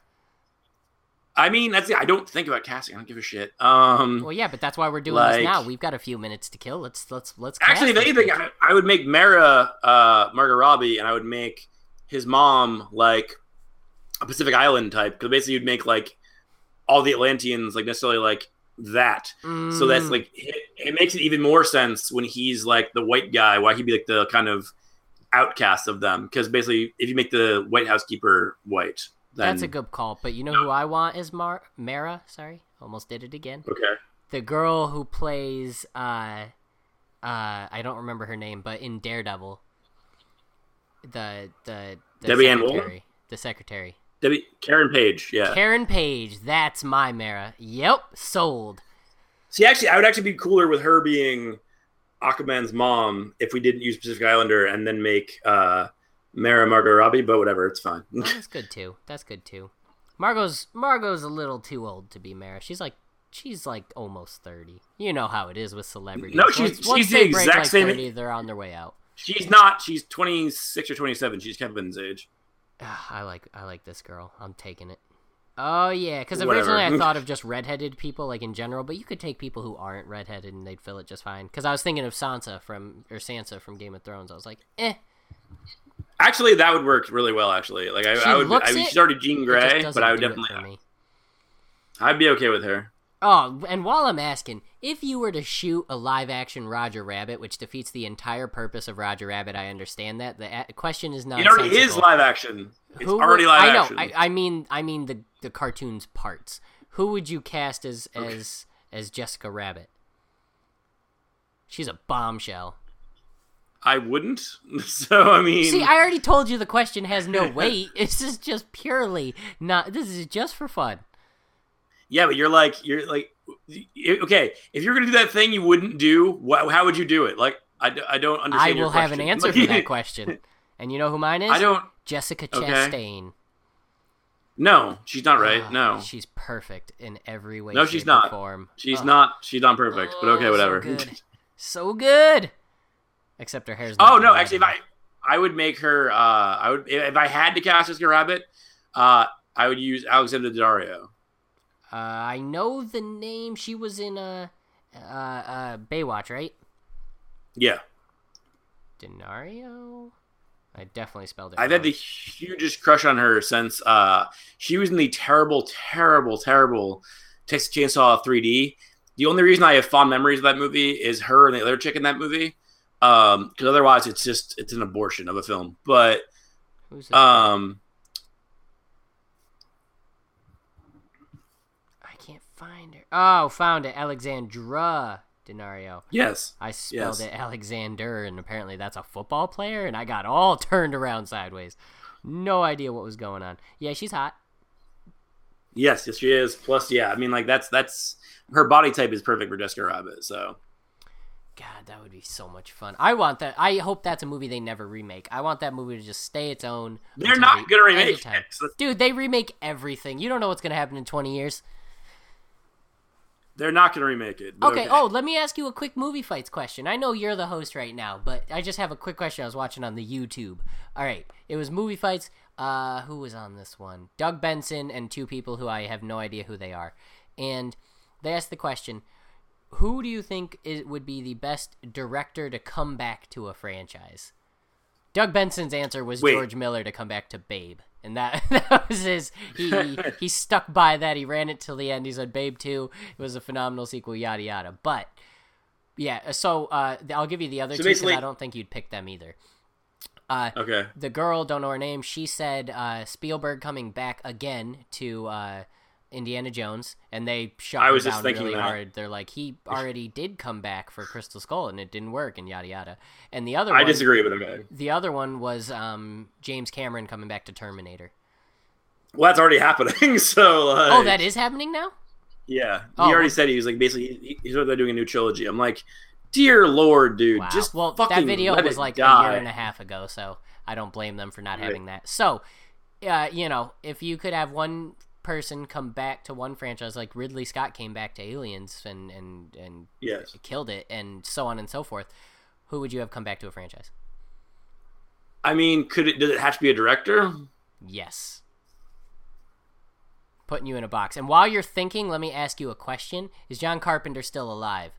I mean, that's I don't think about casting. I don't give a shit. Um, Well, yeah, but that's why we're doing like- this now. We've got a few minutes to kill. Let's let's let's. actually, if anything, I, I would make Mara uh, Margot Robbie, and I would make his mom like a Pacific Island type. Because basically, you'd make like all the Atlanteans like necessarily like that. So that's Mm, like it, it makes it even more sense when he's like the white guy. Why he'd be like the kind of outcast of them? Because basically, if you make the White Housekeeper white, that's a good call. But you know who I want is Mar Mara. Sorry, almost did it again. okay. The girl who plays uh, uh, I don't remember her name, but in Daredevil, the the, the Debbie Ann Woll? the secretary. Debbie Karen Page, yeah. Karen Page, that's my Mara. Yep, sold. See, actually, I would actually be cooler with her being Aquaman's mom if we didn't use Pacific Islander and then make uh, Mara Margot Robbie. But whatever, it's fine. That's good too. That's good too. Margot's Margot's a little too old to be Mara. She's like she's like almost thirty. You know how it is with celebrities. No, she's- Once- once she's the they break, exact like, same- 30, they're on their way out. She's not. She's twenty six or twenty seven. She's Kevin's age. I like I like this girl. I'm taking it. Oh yeah, because originally I thought of just redheaded people like in general, but you could take people who aren't redheaded and they'd fill it just fine. Because I was thinking of Sansa from or Sansa from Game of Thrones. I was like, eh, Actually, that would work really well. Actually, like I, I would. I she's already Jean Grey, but I would definitely. I'd be okay with her. Oh, and while I'm asking, if you were to shoot a live action Roger Rabbit, which defeats the entire purpose of Roger Rabbit, I understand that. The a- question is not. It already is live action. It's Who already would- live I know. action. I, I mean, I mean the the cartoon's parts. Who would you cast as Okay. as as Jessica Rabbit? She's a bombshell. I wouldn't. So I mean, See, I already told you the question has no weight. This is just purely not. This is just for fun. yeah, but you're like you're like okay. If you're gonna do that thing you wouldn't do, wh- how would you do it? Like I, d- I don't I understand. your will have an answer for that question. And you know who mine is? I don't. Jessica Okay. Chastain. No, she's not right. Ah, no, she's perfect in every way. No, she's not. Form. she's Oh, not. She's not perfect. But okay, Oh, so whatever. good. So good. Except her hair's. oh no, actually, if. I I would make her. uh I would if I had to cast Jessica Rabbit, uh I would use Alexander Daddario. Uh, I know the name. She was in uh, uh, uh, Baywatch, right? Yeah, Daddario. I definitely spelled it. I've had the hugest crush on her since uh she was in the terrible, terrible, terrible Texas Chainsaw 3D. The only reason I have fond memories of that movie is her and the other chick in that movie. Um, because otherwise it's just it's an abortion of a film. But Who's um, I can't find her. Oh, found it. Alexandra Daddario. yes, I spelled Yes. it Alexander, and apparently that's a football player, and I got all turned around sideways. No idea what was going on. Yeah, she's hot. yes, yes, she is. Plus, yeah, I mean, like that's that's her body type is perfect for Jessica Rabbit. So God, that would be so much fun. I want that. I hope that's a movie they never remake. I want that movie to just stay its own. they're not gonna remake it. So Dude, they remake everything. You don't know what's gonna happen in twenty years. they're not gonna remake it. but Okay. Oh, let me ask you a quick movie fights question. I know you're the host right now, but I just have a quick question. I was watching on the YouTube. All right, it was movie fights. uh, who was on this one? Doug Benson and two people who I have no idea who they are, and they asked the question: Who do you think it would be the best director to come back to a franchise? Doug Benson's answer was Wait. George Miller to come back to Babe, and that, that was his. He he stuck by that. He ran it till the end. He said Babe two it was a phenomenal sequel. Yada yada. But yeah, so uh, I'll give you the other So two because I don't think you'd pick them either. Uh, Okay. the girl, don't know her name. She said uh, Spielberg coming back again to uh, Indiana Jones, and they shut I was just down thinking really that. hard. They're like, he already did come back for Crystal Skull, and it didn't work, and yada yada. And the other I one, disagree with him. the other one was um, James Cameron coming back to Terminator. Well, that's already happening. So. Like, Oh, that is happening now. Yeah, he Oh, already well- said he was like basically he, he's really doing a new trilogy. I'm like, dear lord, dude, Wow. just well, fucking that video was like die. a year and a half ago, so I don't blame them for not Right. having that. So, uh, you know, if you could have one person come back to one franchise, like Ridley Scott came back to Aliens and and and Yes. killed it, and so on and so forth, who would you have come back to a franchise? I mean, could it? Does it have to be a director? Yes. Putting you in a box. And while you're thinking, let me ask you a question: Is John Carpenter still alive?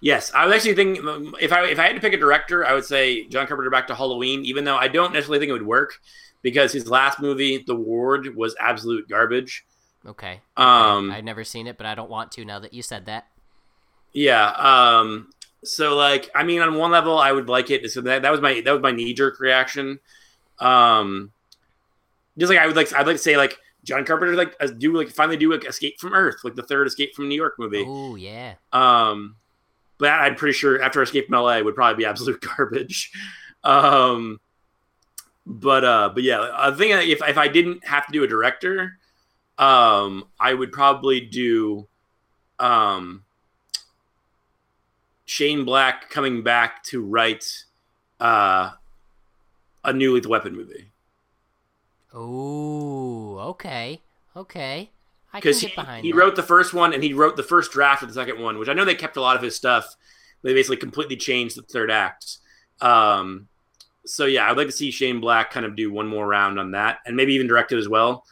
Yes, I was actually thinking if I if I had to pick a director, I would say John Carpenter back to Halloween. Even though I don't necessarily think it would work because his last movie, The Ward, was absolute garbage. Okay. Um, I've never seen it, but I don't want to now that you said that. Yeah. Um. So like, I mean, on one level, I would like it. So that, that was my that was my knee jerk reaction. Um. Just like I would like, I'd like to say like John Carpenter like uh, do like finally do like Escape from Earth, like the third Escape from New York movie. Oh yeah. Um. But I'm pretty sure after Escape from LA would probably be absolute garbage. Um. But uh. But yeah, I think if if I didn't have to do a director, um, I would probably do, um. Shane Black coming back to write uh, a new Lethal Weapon movie Oh, okay, okay. I can because he, he wrote the first one and he wrote the first draft of the second one, which I know they kept a lot of his stuff. They basically completely changed the third act. Um, so yeah, I'd like to see Shane Black kind of do one more round on that, and maybe even direct it as well.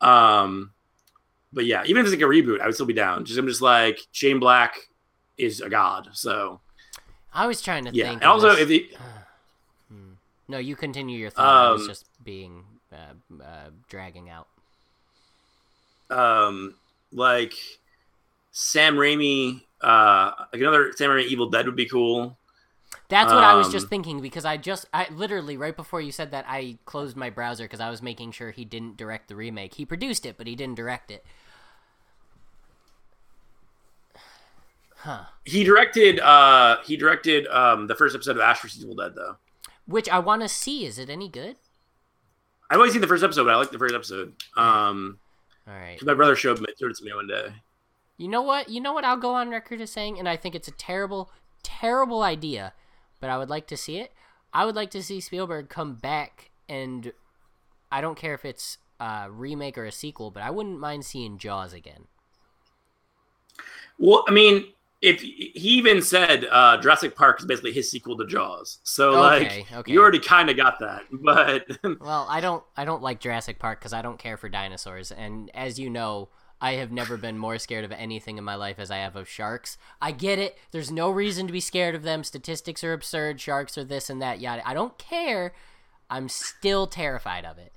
Um, but yeah, even if it's like a reboot, I would still be down. Just I'm just like Shane Black is a god. So I was trying to yeah, think. and also this- if he, Hmm. no, you continue your thought. I was Um, just being uh, uh, dragging out. um like Sam Raimi, uh like another Sam Raimi Evil Dead would be cool. That's what I was just um, thinking because I just, I literally right before you said that, I closed my browser because I was making sure he didn't direct the remake. He produced it, but he didn't direct it. Huh. He directed uh he directed um the first episode of Ash vs Evil Dead though. Which I want to see. Is it any good? I've only seen the first episode, but I like the first episode. Um All right. my brother showed me showed it to me one day. You know what? You know what I'll go on record as saying, and I think it's a terrible, terrible idea, but I would like to see it. I would like to see Spielberg come back, and I don't care if it's a remake or a sequel, but I wouldn't mind seeing Jaws again. Well, I mean, if he even said uh Jurassic Park is basically his sequel to Jaws. So Okay, like okay. you already kind of got that. But Well, I don't, I don't like Jurassic Park because I don't care for dinosaurs, and as you know. I have never been more scared of anything in my life as I have of sharks. I get it. There's no reason to be scared of them. Statistics are absurd. Sharks are this and that. Yada. I don't care. I'm still terrified of it.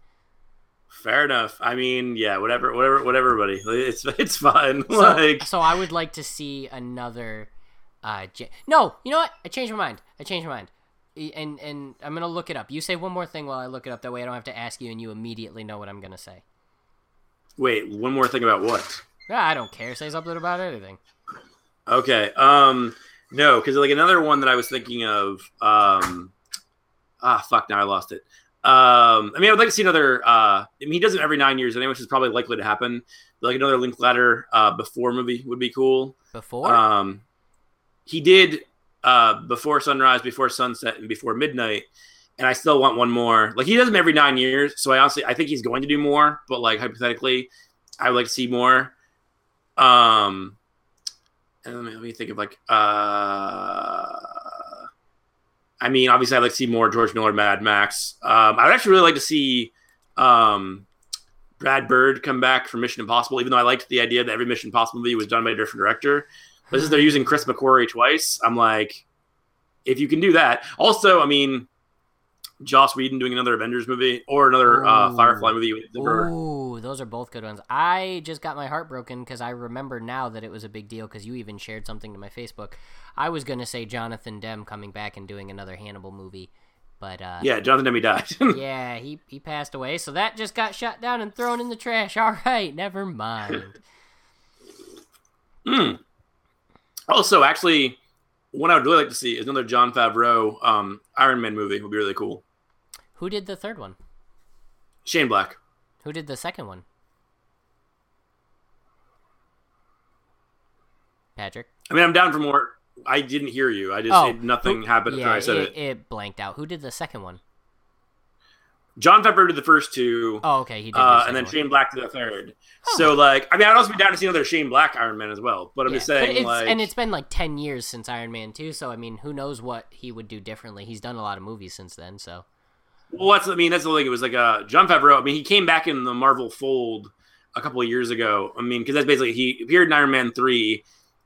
fair enough. I mean, yeah, whatever whatever whatever buddy. It's it's fine. So, like so I would like to see another. Uh, J- no, you know what? I changed my mind. I changed my mind, and and I'm gonna look it up. You say one more thing while I look it up. That way, I don't have to ask you, and you immediately know what I'm gonna say. Wait, one more thing about what? Ah, I don't care. Say something about anything. Okay. Um no, because like another one that I was thinking of, um ah fuck now I lost it. Um I mean I would like to see another uh I mean he does it every nine years anyway, which is probably likely to happen. But like another Linklater uh before movie would be cool. Before? Um he did uh before sunrise, before sunset, and before midnight. And I still want one more. Like he does them every nine years, so I honestly I think he's going to do more, but like hypothetically, I would like to see more. Um and let me, let me think of like uh I mean, obviously I'd like to see more George Miller Mad Max. Um I would actually really like to see um, Brad Bird come back for Mission Impossible, even though I liked the idea that every Mission Impossible movie was done by a different director. But since they're using Chris McQuarrie twice, I'm like, if you can do that. Also, I mean, Joss Whedon doing another Avengers movie or another uh, Firefly movie. With the. Ooh, those are both good ones. I just got my heart broken because I remember now that it was a big deal because you even shared something to my Facebook. I was gonna say Jonathan Demme coming back and doing another Hannibal movie, but uh, Yeah, Jonathan Demme died. yeah, he he passed away, so that just got shut down and thrown in the trash. All right, never mind. Mm. Also, actually, one I would really like to see is another Jon Favreau um, Iron Man movie. Would be really cool. Who did the third one? Shane Black. Who did the second one? Patrick. I mean, I'm down for more. I didn't hear you. I just Oh, nothing who- happened after yeah, I said it, it. it blanked out. Who did the second one? Jon Favreau did the first two, Oh, okay, he did. uh, the and then one. Shane Black did the third. Oh. So, like, I mean, I'd also be down to see another Shane Black Iron Man as well. But I'm Yeah, just saying, it's- like, and it's been like ten years since Iron Man two, so I mean, who knows what he would do differently? He's done a lot of movies since then, so well, that's I mean, that's the thing. It was like uh, Jon Favreau. I mean, he came back in the Marvel fold a couple of years ago. I mean, because that's basically he appeared in Iron Man three,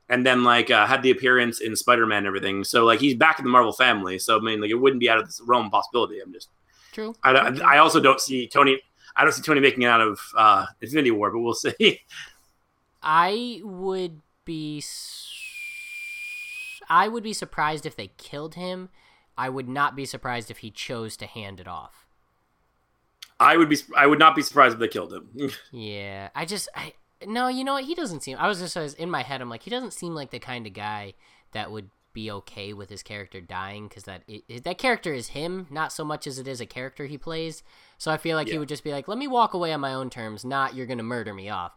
and then like uh, had the appearance in Spider Man and everything. So like he's back in the Marvel family. So I mean, like it wouldn't be out of this realm of possibility. I'm just true. I, don't- I also don't see Tony. I don't see Tony making it out of uh, Infinity War, but we'll see. I would be, I would be surprised if they killed him. I would not be surprised if he chose to hand it off. I would be. I would not be surprised if they killed him. Yeah, I just I no, you know what? He doesn't seem. I was just I was in my head. I'm like, he doesn't seem like the kind of guy that would be okay with his character dying because that it, that character is him, not so much as it is a character he plays. So I feel like he would just be like, let me walk away on my own terms. Not you're gonna murder me off.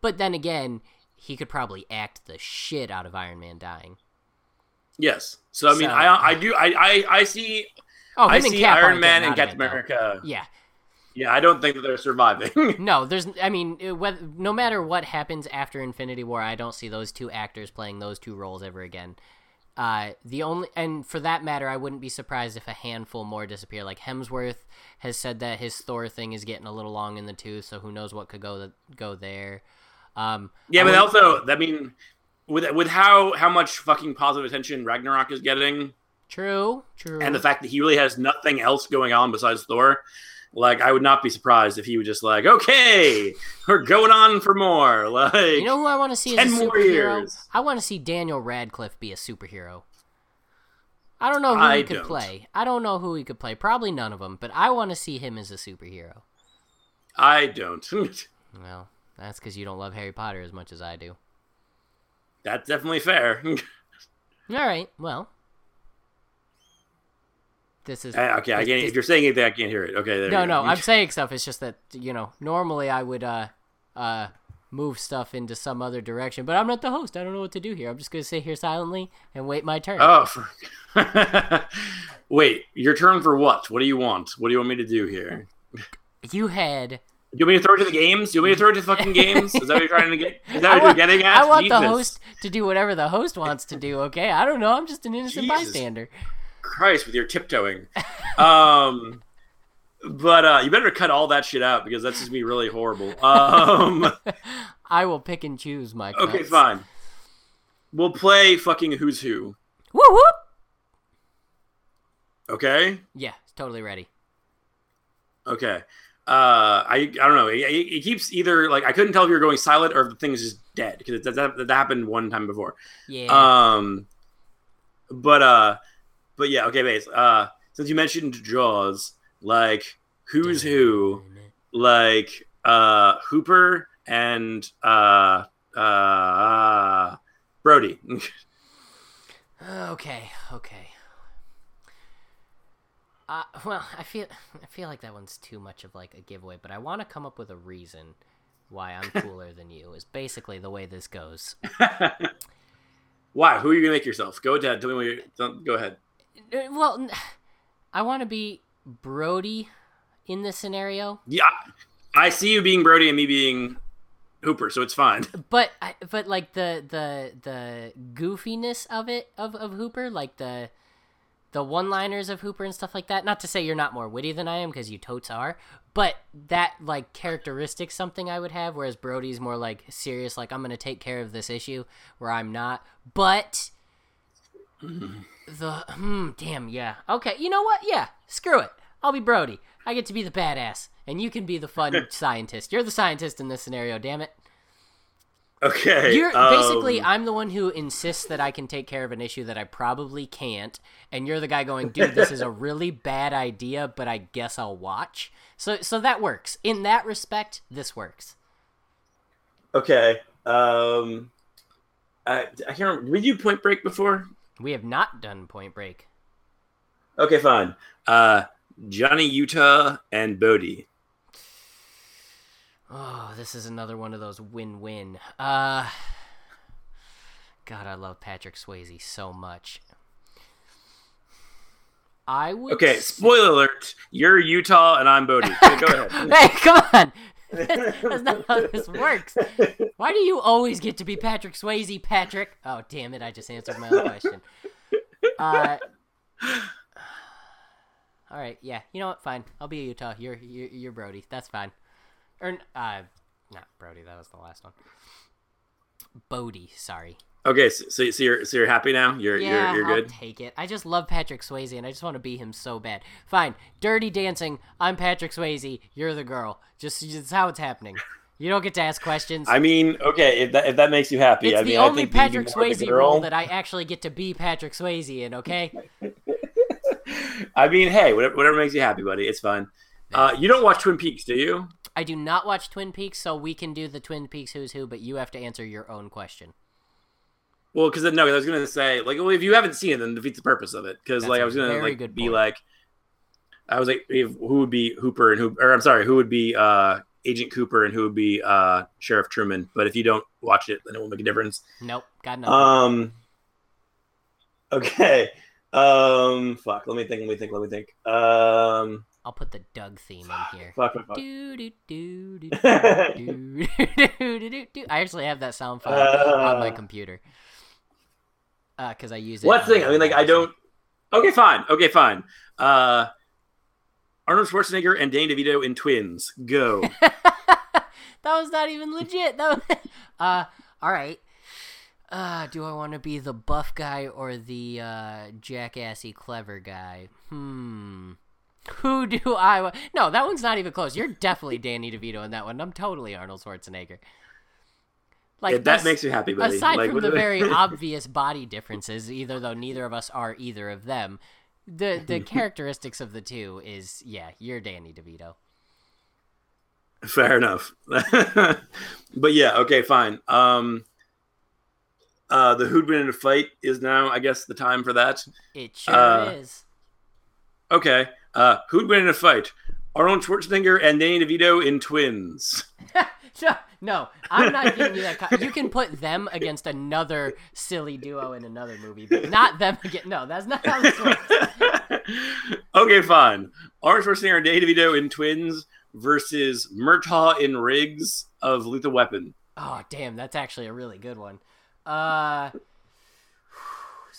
But then again, he could probably act the shit out of Iron Man dying. Yes. So I mean, So- I I do. I I, I see. Oh, I see Cap Iron Man and Captain it, though. America. Yeah, Yeah, I don't think that they're surviving. No, there's. I mean, whether, no matter what happens after Infinity War, I don't see those two actors playing those two roles ever again. Uh, the only, and for that matter, I wouldn't be surprised if a handful more disappear. Like Hemsworth has said that his Thor thing is getting a little long in the tooth, so who knows what could go go there. Um, yeah, I but also, I mean, with with how how much fucking positive attention Ragnarok is getting, true, true, and the fact that he really has nothing else going on besides Thor, like I would not be surprised if he would just like, okay, we're going on for more. Like, you know who I want to see as a more superhero? years. I want to see Daniel Radcliffe be a superhero. I don't know who I he could don't. play. I don't know who he could play. Probably none of them. But I want to see him as a superhero. I don't. Well, that's because you don't love Harry Potter as much as I do. That's definitely fair. All right. Well, this is Eh, okay, I can't. this- If you're saying anything, I can't hear it. Okay, there. no, no. I'm saying stuff. It's just that you know. Normally, I would uh uh move stuff into some other direction, but I'm not the host. I don't know what to do here. I'm just gonna sit here silently and wait my turn. Oh, for... wait, your turn for what? What do you want? What do you want me to do here? You had. Do you want me to throw it to the games? Do you want me to throw it to the fucking games? Is that what you're trying to get? Is that I what want, you're getting at? I want the host to do whatever the host wants to do. Okay, I don't know. I'm just an innocent Jesus. bystander. Christ with your tiptoeing. Um, but uh, you better cut all that shit out because that's just me really horrible. Um, I will pick and choose my. okay, cuts. fine. We'll play fucking who's who. Whoop whoop. Okay. Yeah, totally ready. Okay. Uh, I I don't know. It, it, keeps either like I couldn't tell if you were going silent or if the thing's just dead because that, that, that happened one time before. Yeah. Um, but uh, but yeah. Okay, base. Uh, since you mentioned Jaws, like who's who? Like uh, Hooper and uh, uh Brody. Okay, okay. Uh, well, I feel I feel like that one's too much of like a giveaway, but I want to come up with a reason why I'm cooler than you. Is basically the way this goes. Why? Who are you gonna make yourself? Go ahead. Tell me what you don't, Go ahead. Uh, Well, I want to be Brody in this scenario, Yeah, I see you being Brody and me being Hooper, so it's fine. but I, but like the the the goofiness of it of of Hooper, like the the one-liners of Hooper and stuff like that. Not to say you're not more witty than I am because you totes are, but that like characteristic something I would have. Whereas Brody's more like serious, like I'm gonna take care of this issue, where I'm not. But the hmm, damn yeah, okay. You know what? Yeah, screw it. I'll be Brody. I get to be the badass, and you can be the fun scientist. You're the scientist in this scenario. Damn it. Okay. You're um, basically I'm the one who insists that I can take care of an issue that I probably can't, and you're the guy going, "Dude, this is a really bad idea, but I guess I'll watch." So so that works. In that respect, this works. Okay. Um, I, I can't remember. Did we do Point Break before? We have not done Point Break. Okay, fine. Uh, Johnny Utah and Bodhi. Oh, this is another one of those win-win. Uh God, I love Patrick Swayze so much. I would Okay, spoiler alert. You're Utah and I'm Bodhi. Go ahead. hey, come on. That's not how this works. Why do you always get to be Patrick Swayze, Patrick? Oh, damn it! I just answered my own question. Uh, all right, yeah. You know what? Fine. I'll be a Utah. You're you're, you're Brody. That's fine. Or uh, not Brody. That was the last one. Bodhi. Sorry. Okay, so, so, so you're so you're happy now? You're Yeah, you're you're I'll good. take it. I just love Patrick Swayze, and I just want to be him so bad. Fine, Dirty Dancing. I'm Patrick Swayze. You're the girl. Just, just how it's happening. You don't get to ask questions. I mean, okay, if that if that makes you happy, it's I the mean, I only think Patrick you can work the Swayze girl. role that I actually get to be Patrick Swayze in. Okay. I mean, hey, whatever, whatever makes you happy, buddy. It's fine. Uh, you don't watch Twin Peaks, do you? I do not watch Twin Peaks, so we can do the Twin Peaks Who's Who, but you have to answer your own question. Well, because no, I was gonna say like, well, if you haven't seen it, then it defeats the purpose of it. Because like, I was gonna like be point. like, I was like, if, who would be Hooper and who, or I'm sorry, who would be uh, Agent Cooper and who would be uh, Sheriff Truman? But if you don't watch it, then it won't make a difference. Nope, got nothing. Um. Okay. Um. Fuck. Let me think. Let me think. Let me think. Um. I'll put the Doug theme in here. I actually have that sound file uh, on my computer because uh, I use it. What's the thing? I mean, like, I don't. Okay, fine. Okay, fine. Uh, Arnold Schwarzenegger and Danny DeVito in Twins. Go. that was not even legit. That was... uh, all right. Uh, do I want to be the buff guy or the uh, jackassy clever guy? Hmm. Who do I? Wa- no, that one's not even close. You're definitely Danny DeVito in that one. I'm totally Arnold Schwarzenegger. Like If that as- makes you happy, buddy. Aside like, from the very obvious body differences, either though neither of us are either of them, the the characteristics of the two is yeah, you're Danny DeVito. Fair enough. but yeah, okay, fine. Um, uh, the who'd win in a fight is now, I guess, the time for that. It sure Uh, is. Okay. Uh, who'd win in a fight? Arnold Schwarzenegger and Danny DeVito in Twins. No, no, I'm not giving you that. Co- you can put them against another silly duo in another movie, but not them again. No, that's not how this works. okay, fine. Arnold Schwarzenegger and Danny DeVito in Twins versus Murtaugh in Riggs of Lethal Weapon. Oh, damn, that's actually a really good one. Uh,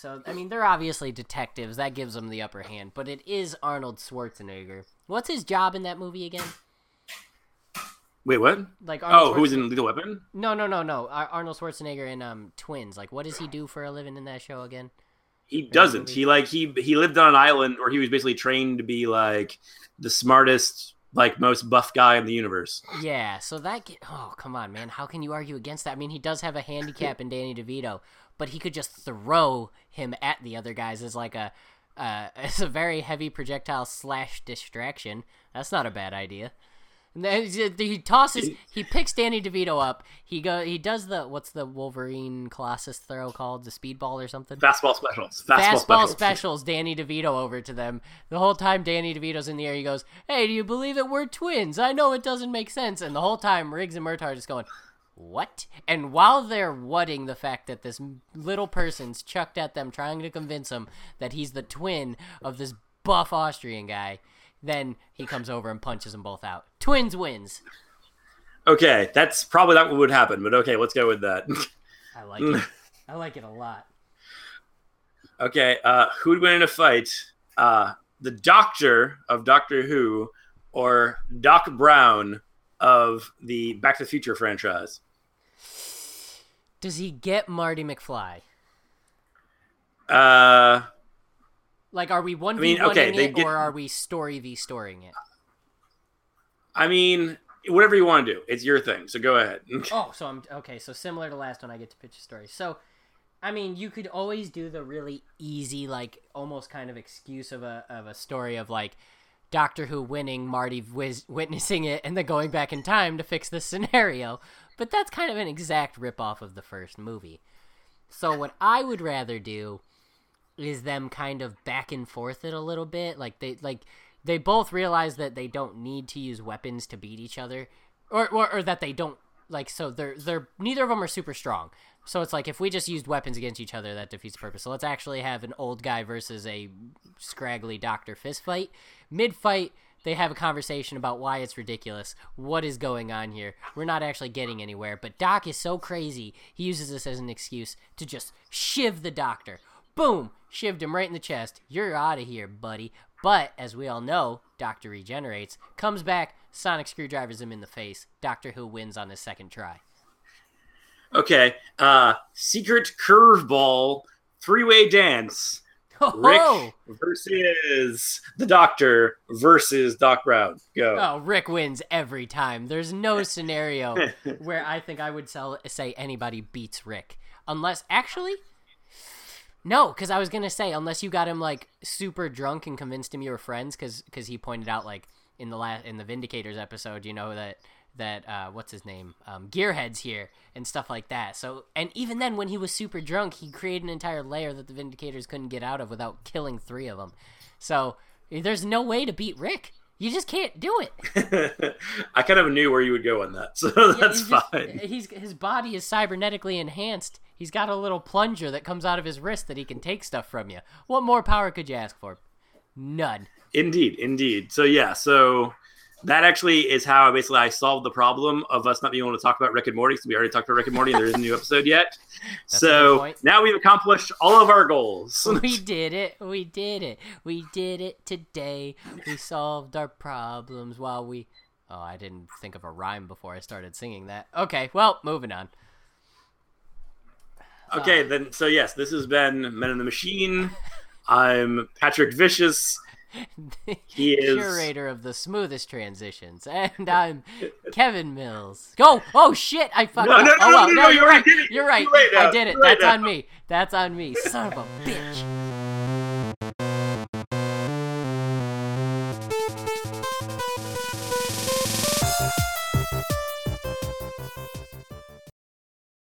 so I mean, they're obviously detectives. That gives them the upper hand, but it is Arnold Schwarzenegger. What's his job in that movie again? Wait, what? Like Arnold Oh, who was in Lethal Weapon? No, no, no, no. Ar- Arnold Schwarzenegger in um Twins. Like, what does he do for a living in that show again? He doesn't. He like he he lived on an island where he was basically trained to be like the smartest, like most buff guy in the universe. Yeah, so that get oh come on, man, how can you argue against that? I mean, he does have a handicap in Danny DeVito, but he could just throw him at the other guys is like a uh, as a very heavy projectile slash distraction. That's not a bad idea. And then he tosses, he picks Danny DeVito up. He go, he does the what's the Wolverine Colossus throw called, the speedball or something. Fastball specials. Fastball, Fastball specials. specials Danny DeVito over to them. The whole time Danny DeVito's in the air, he goes, Hey, do you believe it? We're twins. I know it doesn't make sense. And the whole time Riggs and Murtaugh are just going, What? And while they're wutting the fact that this little person's chucked at them, trying to convince them that he's the twin of this buff Austrian guy, then he comes over and punches them both out. Twins wins. Okay, that's probably not what would happen, but okay, let's go with that. I like it. I like it a lot. Okay, uh, who'd win in a fight? Uh, the Doctor of Doctor Who or Doc Brown of the Back to the Future franchise? Does he get Marty McFly? Uh, Like, are we one v mean, one okay, it, get- or are we story v storying it? I mean, whatever you want to do, it's your thing. So go ahead. Oh, so I'm okay. So similar to last one, I get to pitch a story. So, I mean, you could always do the really easy, like almost kind of excuse of a of a story of like Doctor Who winning, Marty wiz- witnessing it, and then going back in time to fix the scenario. But that's kind of an exact ripoff of the first movie. So what I would rather do is them kind of back and forth it a little bit. Like they like they both realize that they don't need to use weapons to beat each other, or or, or that they don't like. So they're they're neither of them are super strong. So it's like if we just used weapons against each other, that defeats the purpose. So let's actually have an old guy versus a scraggly doctor fist fight. Mid fight, they have a conversation about why it's ridiculous. What is going on here? We're not actually getting anywhere. But Doc is so crazy, he uses this as an excuse to just shiv the doctor. Boom! Shivved him right in the chest. You're out of here, buddy. But as we all know, Doctor regenerates, comes back, sonic screwdrivers him in the face. Doctor Who wins on his second try. okay. Uh, secret curveball three way dance. Rick Oh, versus the Doctor versus Doc Brown. Go. oh, Rick wins every time. There's no scenario where I think I would sell, say anybody beats Rick. Unless, actually, no, because I was gonna say unless you got him like super drunk and convinced him you were friends, because he pointed out like in the last in the Vindicators episode, you know that that uh, what's his name, um, Gearhead's here and stuff like that. So and even then, when he was super drunk, he created an entire layer that the Vindicators couldn't get out of without killing three of them. So there's no way to beat Rick. You just can't do it. I kind of knew where you would go on that, so Yeah, that's he's just- fine. he's his body is cybernetically enhanced. He's got a little plunger that comes out of his wrist that he can take stuff from you. What more power could you ask for? None. Indeed, indeed. So yeah, so that actually is how basically I solved the problem of us not being able to talk about Rick and Morty because we already talked about Rick and Morty and there isn't a new episode yet. That's so now we've accomplished all of our goals. We did it. We did it. We did it today. We solved our problems while we. Oh, I didn't think of a rhyme before I started singing that. Okay, well, moving on. okay, ah. then so yes, this has been Men in the Machine. I'm Patrick Vicious. He is Curator of the smoothest transitions, and I'm Kevin Mills. Go! Oh shit! I fucked No, up. no, no, oh, no, well, no, no, no, you're you right. You're right. Late now. I did it. Late That's now. on me. That's on me. Son of a bitch.